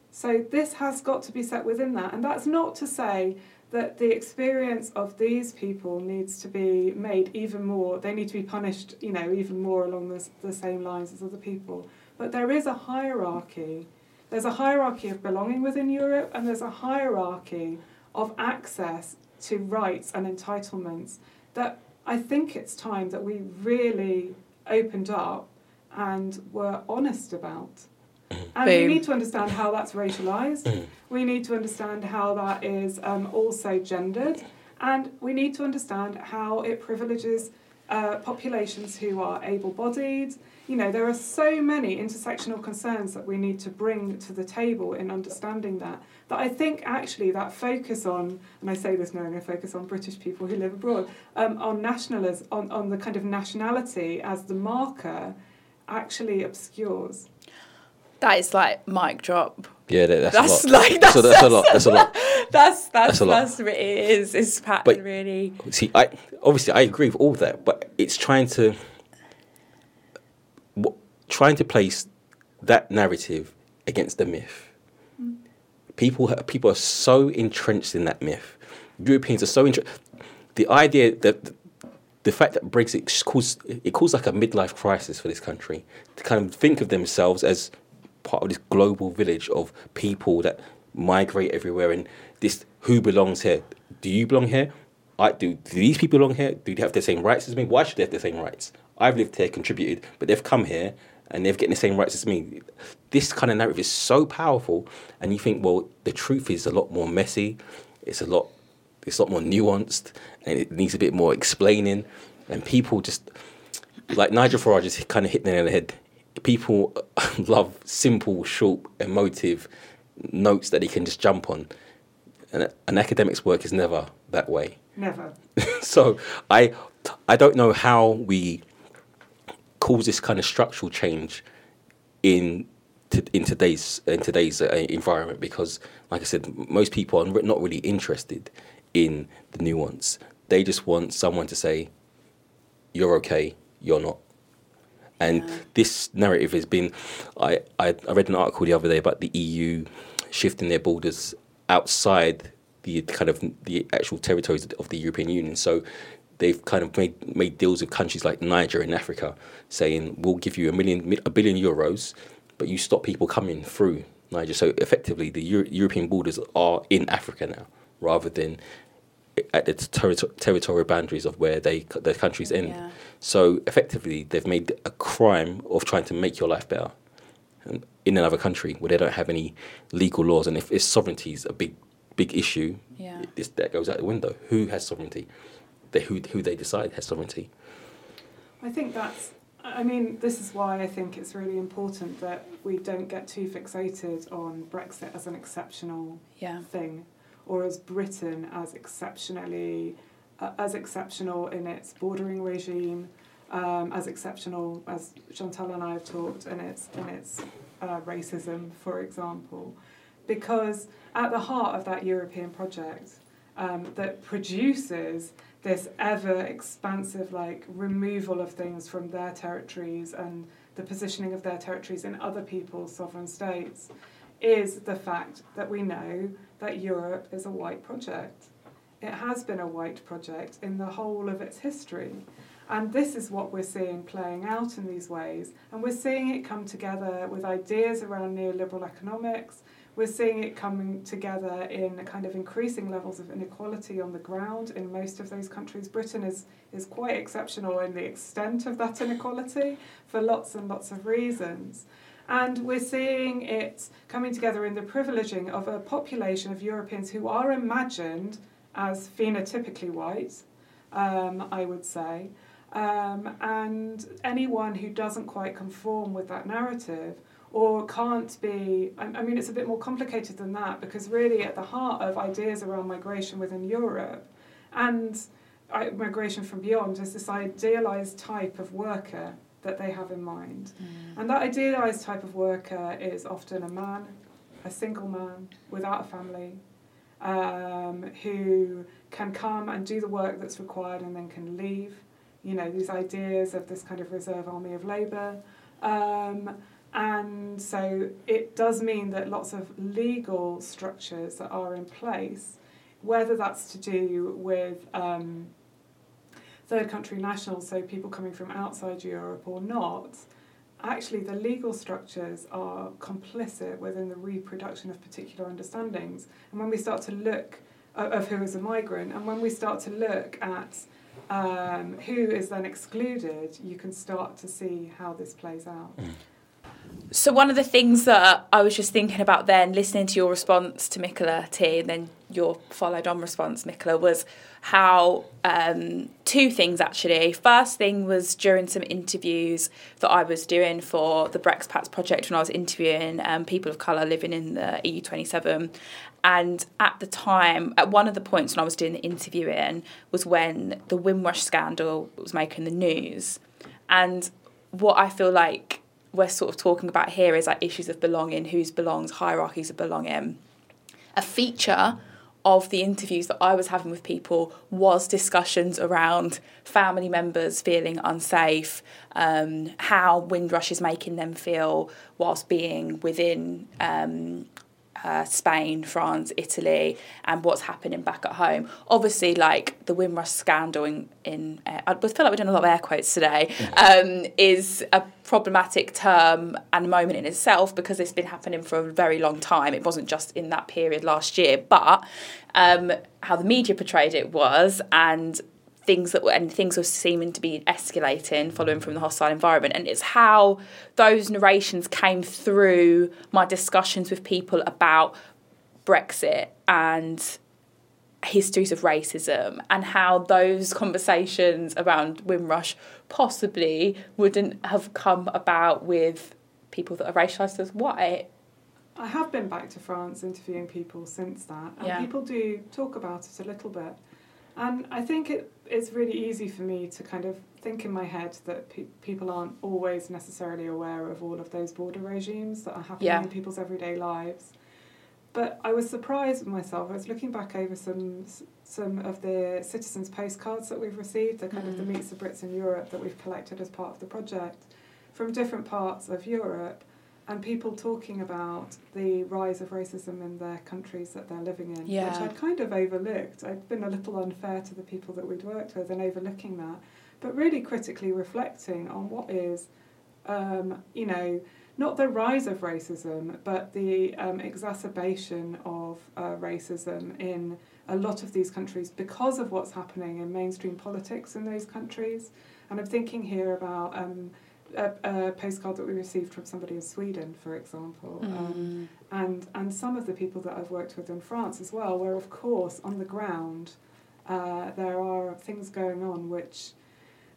So this has got to be set within that, and that's not to say that the experience of these people needs to be made even more. They need to be punished, you know, even more along the, the same lines as other people. But there is a hierarchy. There's a hierarchy of belonging within Europe, and there's a hierarchy of access to rights and entitlements that I think it's time that we really opened up and were honest about. And we need to understand how that's racialized. we need to understand how that is um, also gendered. And we need to understand how it privileges uh, populations who are able bodied. You know, there are so many intersectional concerns that we need to bring to the table in understanding that. That I think actually that focus on, and I say this knowing I focus on British people who live abroad, um, on nationalism, on, on the kind of nationality as the marker, actually obscures. That is like mic drop. Yeah, that, that's, That's a lot. like- so that's a lot. That's a lot. That's that's That's a lot. that's it is. It's pat But- really. See, I obviously I agree with all that, but it's trying to trying to place that narrative against the myth. Mm. People people are so entrenched in that myth. Europeans are so entrenched. The idea that the fact that Brexit caused it caused like a midlife crisis for this country to kind of think of themselves as part of this global village of people that migrate everywhere and this who belongs here. Do you belong here? I do. Do these people belong here? Do they have the same rights as me? Why should they have the same rights? I've lived here, contributed, but they've come here and they're getting the same rights as me. This kind of narrative is so powerful, and you think, well, the truth is a lot more messy. It's a lot it's a lot more nuanced and it needs a bit more explaining. And people just like Nigel Farage just kind of hitting on the head. People love simple, short, emotive notes that they can just jump on. And an academic's work is never that way. Never. so I I don't know how we cause this kind of structural change in to, in today's in today's uh, environment because like I said most people are not really interested in the nuance they just want someone to say you're okay you're not and Yeah. this narrative has been I, I I read an article the other day about the EU shifting their borders outside the kind of the actual territories of the European Union so they've kind of made made deals with countries like Niger in Africa saying we'll give you a million a billion euros but you stop people coming through Niger so effectively the Euro- European borders are in Africa now rather than at the territor- territorial boundaries of where they the countries end Yeah. so effectively, they've made a crime of trying to make your life better um, in another country where they don't have any legal laws. And if, if sovereignty is a big, big issue, Yeah. this, that goes out the window. Who has sovereignty? They, who, who they decide has sovereignty. I think that's. I mean, this is why I think it's really important that we don't get too fixated on Brexit as an exceptional Yeah. thing, or as Britain as exceptionally, uh, as exceptional in its bordering regime, um, as exceptional as Chantal and I have talked in its in its uh, racism, for example, because at the heart of that European project um, that produces this ever expansive like removal of things from their territories and the positioning of their territories in other people's sovereign states is the fact that we know that Europe is a white project. It has been a white project in the whole of its history. And this is what we're seeing playing out in these ways. And we're seeing it come together with ideas around neoliberal economics. We're seeing it coming together in kind of increasing levels of inequality on the ground in most of those countries. Britain is, is quite exceptional in the extent of that inequality for lots and lots of reasons. And we're seeing it coming together in the privileging of a population of Europeans who are imagined as phenotypically white, um, I would say. Um, and anyone who doesn't quite conform with that narrative or can't be, I, I mean, it's a bit more complicated than that because really at the heart of ideas around migration within Europe and migration from beyond is this idealized type of worker that they have in mind. Mm. And that idealized type of worker is often a man, a single man without a family, um, who can come and do the work that's required and then can leave. You know, these ideas of this kind of reserve army of labour. Um, and so it does mean that lots of legal structures that are in place, whether that's to do with um, third country nationals, so people coming from outside Europe or not, actually the legal structures are complicit within the reproduction of particular understandings. And when we start to look uh, of who is a migrant, and when we start to look at um, who is then excluded, you can start to see how this plays out. Mm. So one of the things that I was just thinking about then, listening to your response to Michaela T, and then your followed on response, Michaela, was how um, two things actually. First thing was during some interviews that I was doing for the Brexpats project when I was interviewing um, people of colour living in the EU27. And at the time, at one of the points when I was doing the interviewing was when the Windrush scandal was making the news. And what I feel like we're sort of talking about here is like issues of belonging, who's belongs, hierarchies of belonging. A feature of the interviews that I was having with people was discussions around family members feeling unsafe, um, how Windrush is making them feel whilst being within um, uh, Spain, France, Italy, and what's happening back at home. Obviously, like the Windrush scandal in, in uh, I feel like we're doing a lot of air quotes today, um, is a problematic term and moment in itself because it's been happening for a very long time. It wasn't just in that period last year, but um, how the media portrayed it was, and things that were and things were seeming to be escalating following from the hostile environment and it's how those narrations came through my discussions with people about brexit and histories of racism and how those conversations around windrush possibly wouldn't have come about with people that are racialized as white I have been back to France interviewing people since that, and yeah. people do talk about it a little bit. And I think it, it's really easy for me to kind of think in my head that pe- people aren't always necessarily aware of all of those border regimes that are happening yeah. in people's everyday lives. But I was surprised with myself. I was looking back over some some of the citizens' postcards that we've received, the kind mm. of the mm. Meets the Brits in Europe that we've collected as part of the project, from different parts of Europe and people talking about the rise of racism in their countries that they're living in, yeah. which I'd kind of overlooked. I'd been a little unfair to the people that we'd worked with and overlooking that, but really critically reflecting on what is, um, you know, not the rise of racism, but the um, exacerbation of uh, racism in a lot of these countries because of what's happening in mainstream politics in those countries. And I'm thinking here about um, a, a, postcard that we received from somebody in Sweden, for example, mm. um, and and some of the people that I've worked with in France as well, where of course on the ground uh, there are things going on which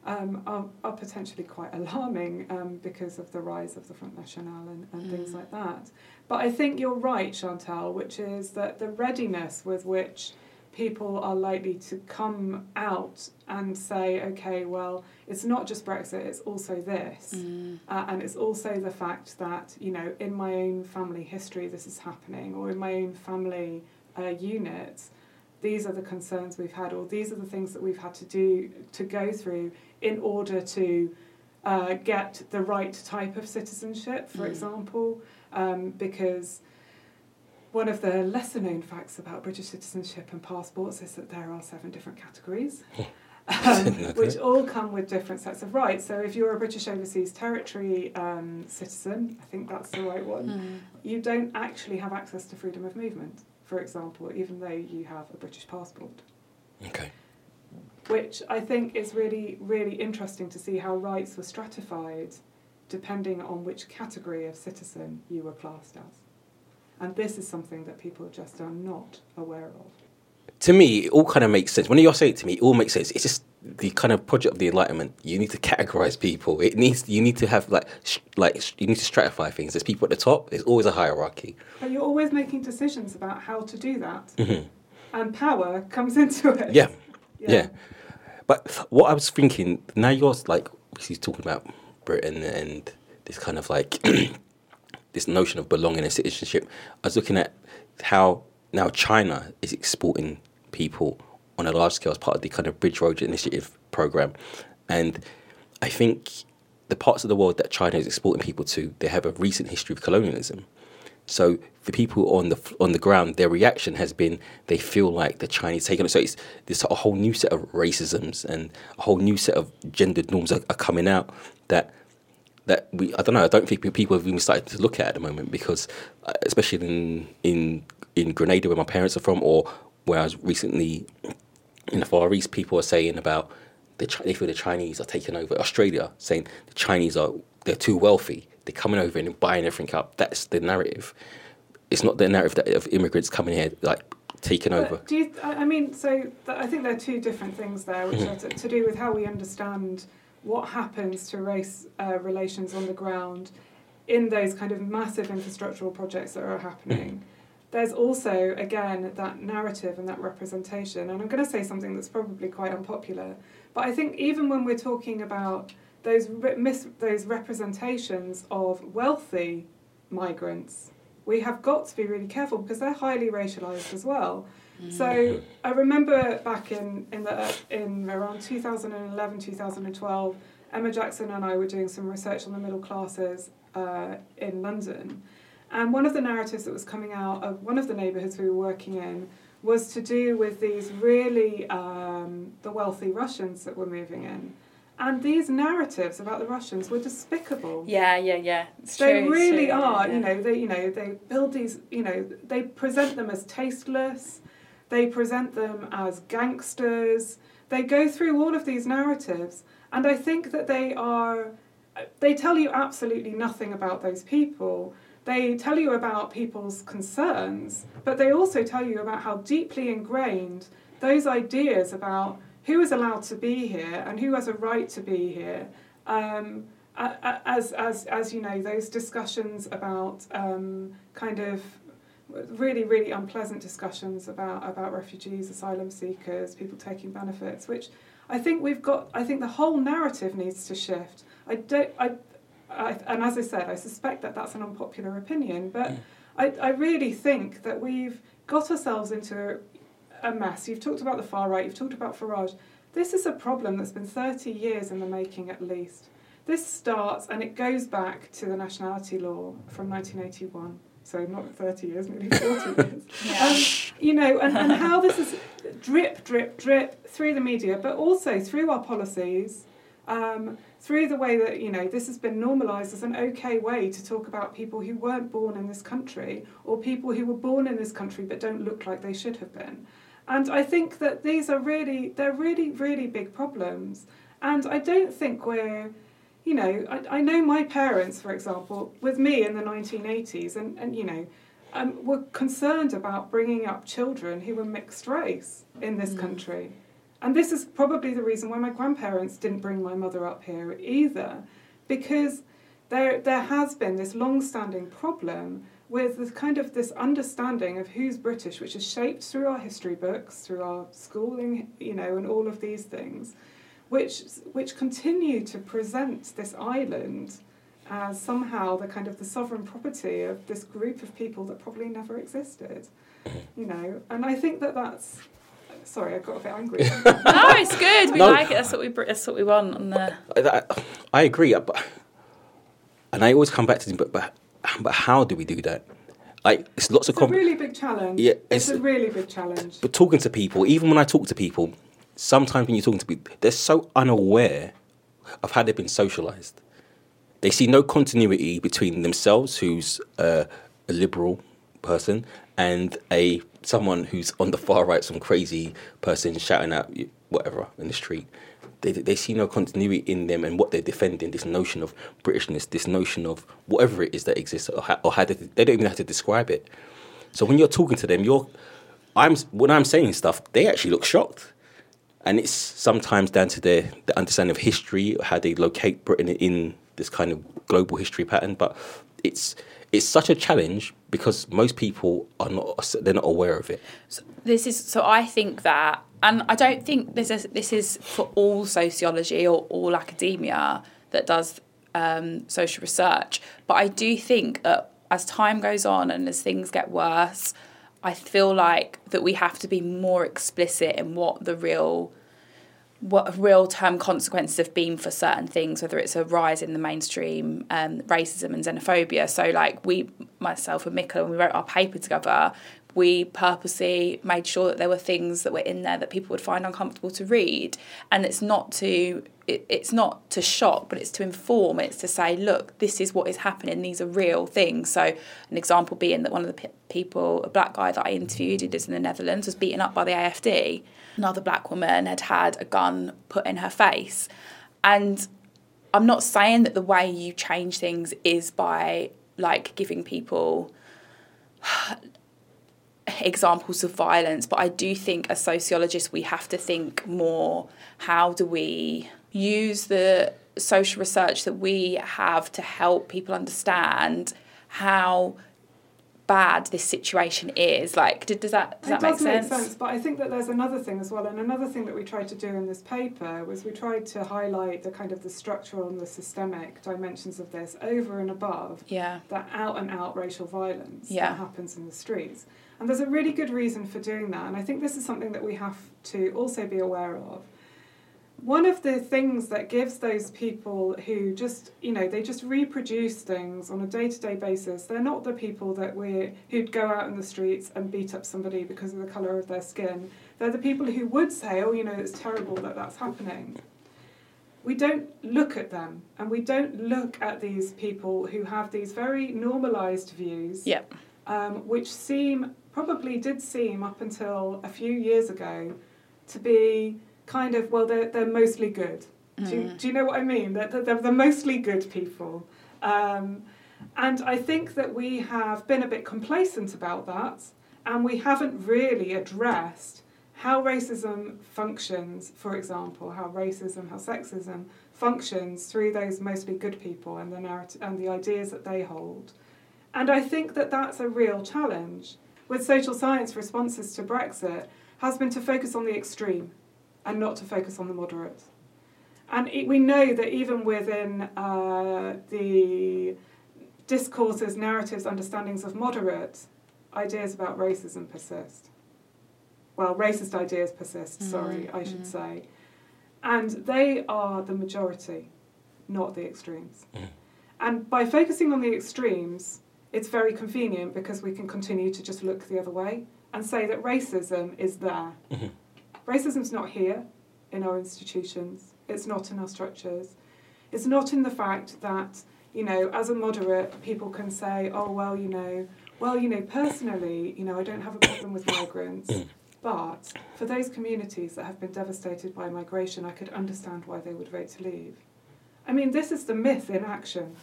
um, are, are potentially quite alarming um, because of the rise of the Front National and, and mm. things like that. But I think you're right, Chantal, which is that the readiness with which people are likely to come out and say, okay, well, it's not just Brexit, it's also this. Mm. Uh, and it's also the fact that, you know, in my own family history, this is happening, or in my own family uh, units, these are the concerns we've had, or these are the things that we've had to do to go through in order to uh, get the right type of citizenship, for mm. example, um, because one of the lesser known facts about British citizenship and passports is that there are seven different categories. um, which all come with different sets of rights. So if you're a British Overseas Territory um, citizen, I think that's the right one, Mm. you don't actually have access to freedom of movement, for example, even though you have a British passport. Okay. Which I think is really, really interesting to see how rights were stratified depending on which category of citizen you were classed as. And this is something that people just are not aware of. To me, it all kind of makes sense. When you're saying it to me, it all makes sense. It's just the kind of project of the Enlightenment. You need to categorize people. It needs. You need to have like, sh- like sh- you need to stratify things. There's people at the top. There's always a hierarchy. But you're always making decisions about how to do that. Mhm. And power comes into it. Yeah. Yeah. But what I was thinking, now you're like, obviously talking about Britain and this kind of like, this notion of belonging and citizenship. I was looking at how now China is exporting people on a large scale as part of the kind of Bridge Road Initiative program. And I think the parts of the world that China is exporting people to, they have a recent history of colonialism. So the people on the on the ground, their reaction has been they feel like the Chinese taking it. So it's there's a whole new set of racisms and a whole new set of gendered norms are, are coming out that that we I don't know I don't think people have even started to look at at the moment because uh, especially in in in Grenada where my parents are from or where I was recently in the Far East, people are saying about the they feel the Chinese are taking over Australia, saying the Chinese are they're too wealthy, they're coming over and buying everything up. That's the narrative. It's not the narrative that of immigrants coming here like taking But over. Do you, I I mean, so th- I think there are two different things there, which are to, to do with how we understand what happens to race uh, relations on the ground in those kind of massive infrastructural projects that are happening. There's also, again, that narrative and that representation. And I'm going to say something that's probably quite unpopular, but I think even when we're talking about those, re- mis- those representations of wealthy migrants, we have got to be really careful because they're highly racialized as well. So I remember back in in the in around 2011 2012, Emma Jackson and I were doing some research on the middle classes uh, in London, and one of the narratives that was coming out of one of the neighbourhoods we were working in was to do with these really um, the wealthy Russians that were moving in, and these narratives about the Russians were despicable. Yeah, yeah, yeah. It's They true, really true, are. yeah. You know, they you know they build these. You know, they present them as tasteless. They present them as gangsters. They go through all of these narratives, and I think that they are. They tell you absolutely nothing about those people. They tell you about people's concerns, but they also tell you about how deeply ingrained those ideas about who is allowed to be here and who has a right to be here. Um, as as as you know, those discussions about um, kind of really really unpleasant discussions about about refugees, asylum seekers, people taking benefits, which I think we've got. I think the whole narrative needs to shift. I don't. I, I and as I said, I suspect that that's an unpopular opinion, but I I really think that we've got ourselves into a mess. You've talked about the far right. You've talked about Farage. This is a problem that's been 30 years in the making at least. This starts and it goes back to the nationality law from 1981. So not 30 years, nearly 40 years. Yeah. Um, you know, and, and how this is drip, drip, drip through the media, but also through our policies, um, through the way that, you know, this has been normalised as an okay way to talk about people who weren't born in this country or people who were born in this country but don't look like they should have been. And I think that these are really, they're really, really big problems. And I don't think we're, you know, I, I know my parents, for example, with me in the 1980s, and, and you know, um, were concerned about bringing up children who were mixed race in this country. And this is probably the reason why my grandparents didn't bring my mother up here either, because there, there has been this long standing problem with this kind of this understanding of who's British, which is shaped through our history books, through our schooling, you know, and all of these things, which which continue to present this island as somehow the kind of the sovereign property of this group of people that probably never existed, you know. And I think that that's. Sorry, I got a bit angry. no, it's good. We No. like it. That's what we. That's what we want on the. I, I, I agree, uh, but and I always come back to but but but how do we do that? Like it's lots of It's a com- really big challenge. Yeah, it's, it's- a really big challenge. but talking to people, even when I talk to people, sometimes when you're talking to people, they're so unaware of how they've been socialized. They see no continuity between themselves, who's uh, a liberal person, and a someone who's on the far right, some crazy person shouting out whatever in the street. They, they see no continuity in them and what they're defending. This notion of Britishness, this notion of whatever it is that exists, or how, or how they, they don't even know how to describe it. So when you're talking to them, you're I'm when I'm saying stuff, they actually look shocked, and it's sometimes down to their the understanding of history, how they locate Britain in this kind of global history pattern. But it's it's such a challenge because most people are not they're not aware of it. So this is so I think that, and I don't think this is this is for all sociology or all academia that does um, social research. But I do think that as time goes on and as things get worse, I feel like that we have to be more explicit in what the real what real term consequences have been for certain things, whether it's a rise in the mainstream um, racism and xenophobia. So, like we, myself and Mika, when we wrote our paper together, we purposely made sure that there were things that were in there that people would find uncomfortable to read, and it's not to it, it's not to shock, but it's to inform. It's to say, look, this is what is happening. These are real things. So, an example being that one of the people, a black guy that I interviewed, who lives in the Netherlands, was beaten up by the AFD. Another black woman had had a gun put in her face, and I'm not saying that the way you change things is by like giving people examples of violence, but I do think as sociologists we have to think more how do we use the social research that we have to help people understand how bad this situation is. Like, does that does it that make does sense? make sense? But I think that there's another thing as well, and another thing that we tried to do in this paper was we tried to highlight the kind of the structural and the systemic dimensions of this over and above Yeah. that out and out racial violence Yeah. that happens in the streets. And there's a really good reason for doing that, and I think this is something that we have to also be aware of. One of the things that gives those people who just, you know, they just reproduce things on a day to day basis, they're not the people that we who'd go out in the streets and beat up somebody because of the colour of their skin. They're the people who would say, oh, you know, it's terrible that that's happening. We don't look at them and we don't look at these people who have these very normalised views Yep. um, which seem probably did seem up until a few years ago to be kind of well they're, they're mostly good. Do, you, do you know what i mean? They're, they're, they're mostly good people. Um, and i think that we have been a bit complacent about that and we haven't really addressed how racism functions for example how racism how sexism functions through those mostly good people and the narrative and the ideas that they hold. And I think that that's a real challenge with social science responses to Brexit has been to focus on the extreme and not to focus on the moderate. And it, we know that even within uh, the discourses, narratives, understandings of moderate, ideas about racism persist. Well, racist ideas persist, mm-hmm. sorry, I should mm-hmm. say. And they are the majority, not the extremes. Mm. And by focusing on the extremes, it's very convenient because we can continue to just look the other way and say that racism is there. Mm-hmm. Racism's not here in our institutions, it's not in our structures, it's not in the fact that, you know, as a moderate, people can say, oh, well, you know, well, you know, personally, you know, I don't have a problem with migrants. Mm. But for those communities that have been devastated by migration, I could understand why they would vote to leave. I mean, this is the myth in action.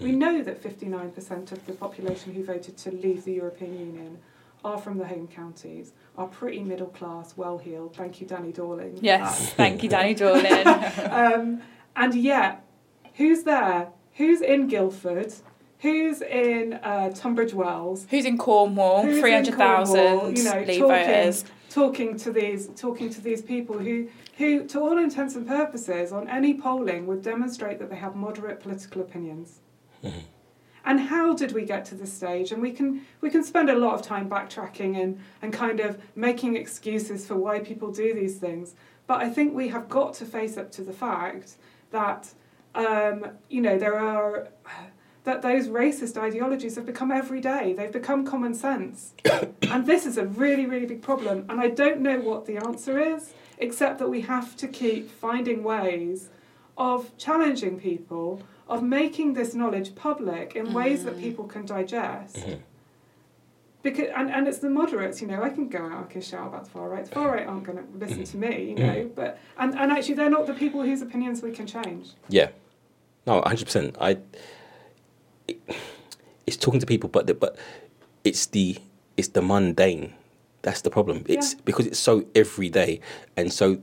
We know that 59% of the population who voted to leave the European Union are from the home counties, are pretty middle class, well heeled. Thank you, Danny Dorling. Yes. Thank you, Danny Dorling. that. Um, and yet, who's there? Who's in Guildford? Who's in uh, Tunbridge Wells? Who's in Cornwall? Three hundred thousand you know, Leave talking, voters. talking to these talking to these people who who to all intents and purposes on any polling would demonstrate that they have moderate political opinions. And how did we get to this stage? And we can we can spend a lot of time backtracking and, and kind of making excuses for why people do these things. But I think we have got to face up to the fact that um, you know there are that those racist ideologies have become everyday. They've become common sense. and this is a really, really big problem. And I don't know what the answer is. except that we have to keep finding ways of challenging people, of making this knowledge public in ways that mm. people can digest. Mhm. Because and, and it's the moderates, you know, I can go out, I can shout about the far right. The far mm-hmm. right aren't going to listen mm-hmm. to me, you mm-hmm. know. But and, and actually, they're not the people whose opinions we can change. Yeah, no, hundred percent. I. It, it's talking to people, but the, but it's the it's the mundane. That's the problem. It's Yeah. because it's so everyday, and so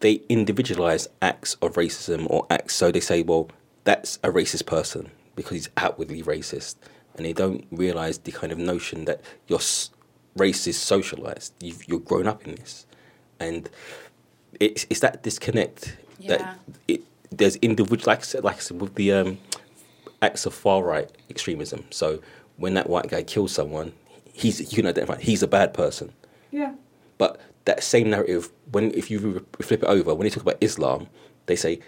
they individualize acts of racism or acts. So they say, well, that's a racist person because he's outwardly racist, and they don't realize the kind of notion that your s- race is socialized. You've, you're grown up in this, and it's it's that disconnect Yeah. that it there's individual like I said like I said with the um, acts of far right extremism. So when that white guy kills someone, he's you can identify he's a bad person. Yeah. But that same narrative, when if you flip it over, when you talk about Islam, they say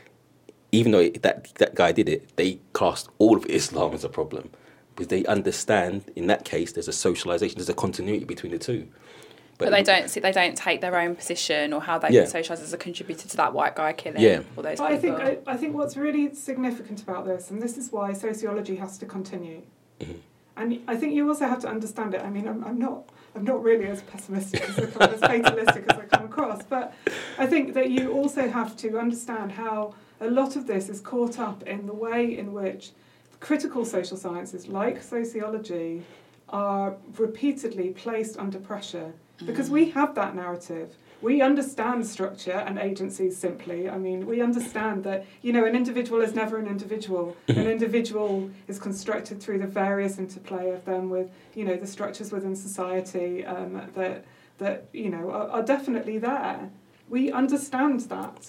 even though it, that that guy did it, they cast all of Islam as a problem because they understand in that case there's a socialization, there's a continuity between the two. But, they don't see, they don't take their own position or how they Yeah. socialise as a contributor to that white guy killing Yeah. all those But I people. think I, I think what's really significant about this, and this is why sociology has to continue, Mhm. and I think you also have to understand it. I mean, I'm, I'm not I'm not really as pessimistic as I come, as fatalistic as I come across, but I think that you also have to understand how a lot of this is caught up in the way in which critical social sciences, like sociology, are repeatedly placed under pressure because we have that narrative. We understand structure and agencies simply. I mean, we understand that, you know, an individual is never an individual. an individual is constructed through the various interplay of them with, you know, the structures within society um, that, that, you know, are, are definitely there. We understand that.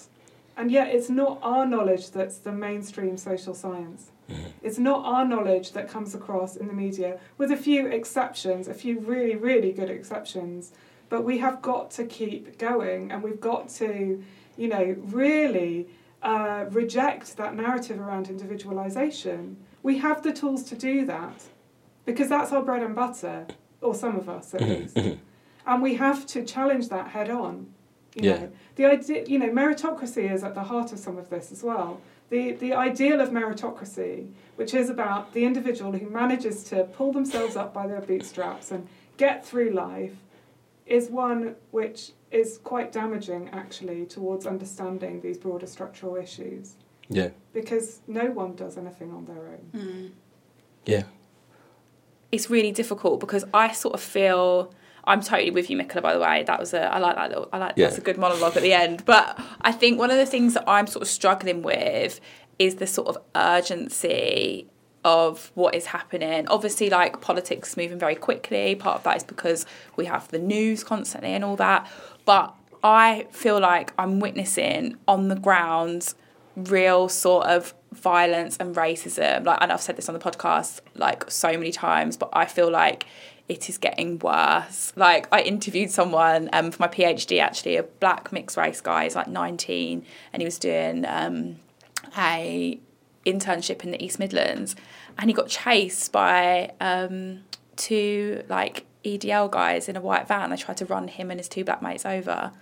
And yet it's not our knowledge that's the mainstream social science. Mm-hmm. It's not our knowledge that comes across in the media, with a few exceptions, a few really, really good exceptions. But we have got to keep going and we've got to, you know, really uh, reject that narrative around individualisation. We have the tools to do that because that's our bread and butter, or some of us at mm-hmm. least. Mm-hmm. And we have to challenge that head on. You Yeah. know, the idea, you know, meritocracy is at the heart of some of this as well. The the ideal of meritocracy, which is about the individual who manages to pull themselves up by their bootstraps and get through life, is one which is quite damaging actually towards understanding these broader structural issues Yeah, because no one does anything on their own. Mm. yeah, it's really difficult because I sort of feel I'm totally with you, Michaela. By the way, that was a I like that little I like Yeah. that's a good monologue at the end. But I think one of the things that I'm sort of struggling with is the sort of urgency of what is happening. Obviously, like politics moving very quickly. Part of that is because we have the news constantly and all that. But I feel like I'm witnessing on the ground real sort of violence and racism. Like, and I've said this on the podcast like so many times, but I feel like it is getting worse. Like, I interviewed someone um, for my PhD, actually, a black mixed race guy. He's like 19, and he was doing um, a internship in the East Midlands, and he got chased by um, two like EDL guys in a white van. They tried to run him and his two black mates over,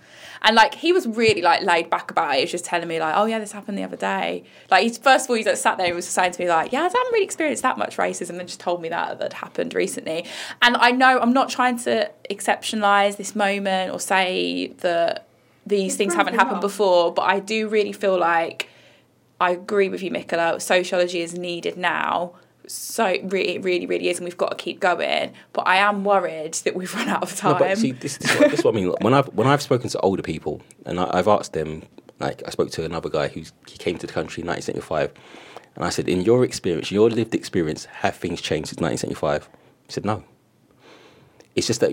and like he was really like laid back about it. He was just telling me like, "Oh yeah, this happened the other day." Like he's first of all, he's like sat there and was saying to me like, "Yeah, I haven't really experienced that much racism," and just told me that that happened recently. And I know I'm not trying to exceptionalize this moment or say that these It's things haven't happened up. before, but I do really feel like I agree with you, Michaela. Sociology is needed now. So it really, really, really is, and we've got to keep going. But I am worried that we've run out of time. No, but see, this, this, is what, this is what I mean. When I've when I've spoken to older people, and I, I've asked them, like I spoke to another guy who he came to the country in 1975, and I said, in your experience, your lived experience, have things changed since 1975? He said, no. It's just that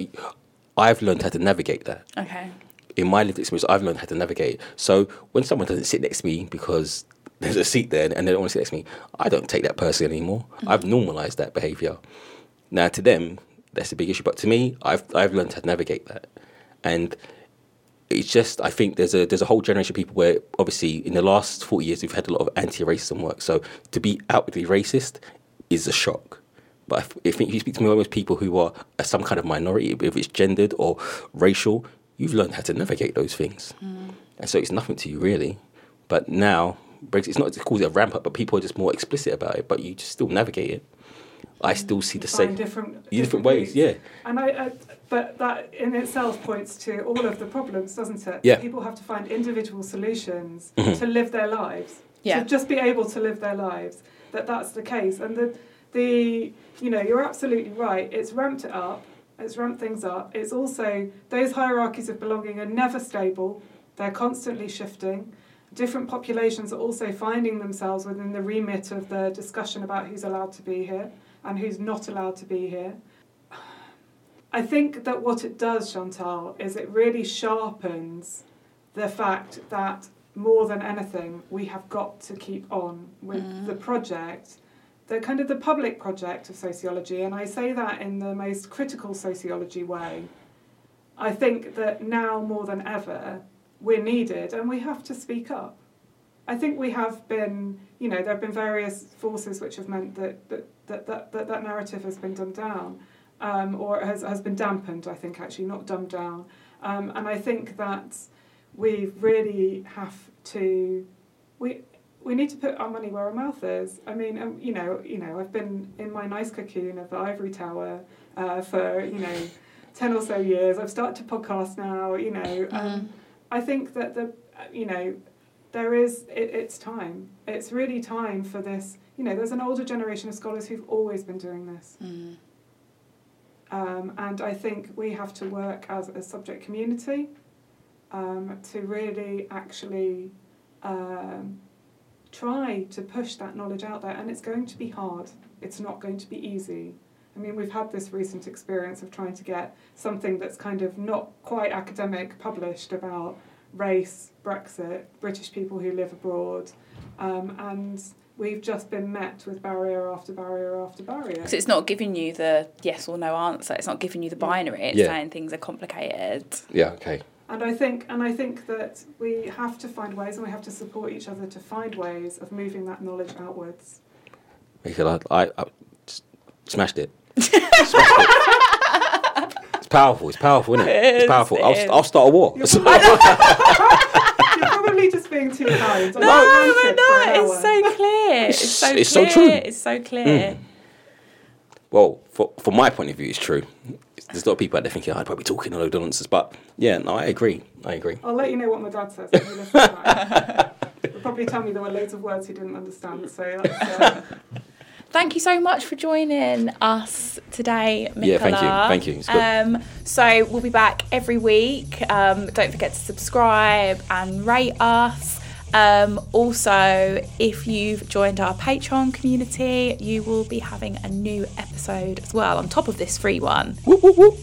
I've learned how to navigate that. okay. In my lived experience, I've learned how to navigate. So when someone doesn't sit next to me because there's a seat there and they don't want to sit next to me, I don't take that person anymore. Mm. I've normalized that behavior. Now, to them, that's a big issue. But to me, I've I've learned how to navigate that, and it's just I think there's a there's a whole generation of people where obviously in the last forty years we've had a lot of anti-racism work. So to be outwardly racist is a shock. But I f- I think if you speak to most people who are some kind of minority, if it's gendered or racial, you've learned how to navigate those things, mm. and so it's nothing to you really. But now Brexit, it's not to cause it a ramp up, but people are just more explicit about it. But you just still navigate it. I still see the same different, Yeah, different ways, routes. yeah. And I, I, but that in itself points to all of the problems, doesn't it? Yeah. People have to find individual solutions Mhm. to live their lives. Yeah. To just be able to live their lives. That that's the case. And the the you know you're absolutely right. It's ramped it up. It's ramped things up. It's also those hierarchies of belonging are never stable. They're constantly shifting. Different populations are also finding themselves within the remit of the discussion about who's allowed to be here and who's not allowed to be here. I think that what it does, Chantal, is it really sharpens the fact that more than anything, we have got to keep on with Mm. the project, the kind of the public project of sociology, and I say that in the most critical sociology way. I think that now more than ever, we're needed and we have to speak up. I think we have been, you know, there have been various forces which have meant that that, that, that, that, that narrative has been dumbed down um, or has, has been dampened, I think, actually, not dumbed down. Um, and I think that we really have to, we, we need to put our money where our mouth is. I mean, um, you know, you know, I've been in my nice cocoon of the ivory tower uh, for, you know, 10 or so years. I've started to podcast now, you know. Um, I think that the, you know, there is, it, it's time. It's really time for this. You know, there's an older generation of scholars who've always been doing this. Mm. Um, and I think we have to work as a subject community um, to really actually um, try to push that knowledge out there. And it's going to be hard, it's not going to be easy. I mean, we've had this recent experience of trying to get something that's kind of not quite academic published about race, Brexit, British people who live abroad, um, and we've just been met with barrier after barrier after barrier. Because it's not giving you the yes or no answer. It's not giving you the binary. It's Yeah. saying things are complicated. Yeah, okay. And I think, and I think that we have to find ways, and we have to support each other to find ways of moving that knowledge outwards. Because I smashed it. Smashed it. It's powerful. It's powerful, isn't it? It It's powerful. it I'll, is. I'll start a war. You're probably, you're probably just being too kind. I No, wrote no, it for an it's so clear. It's so It's clear. so true. It's so clear. well, for, from my point of view, it's true. There's a lot of people out there thinking, "Oh, I'd probably be talking a load of nonsense. But yeah, no, I agree. I agree. I'll let you know what my dad says when you listen to that. He'll probably tell me there were loads of words he didn't understand. So that's, uh, Thank you so much for joining us today, Michaela. Yeah, thank you. Thank you. It's good. Um, so we'll be back every week. Um, don't forget to subscribe and rate us. Um, also, if you've joined our Patreon community, you will be having a new episode as well on top of this free one. Whoop, whoop, whoop.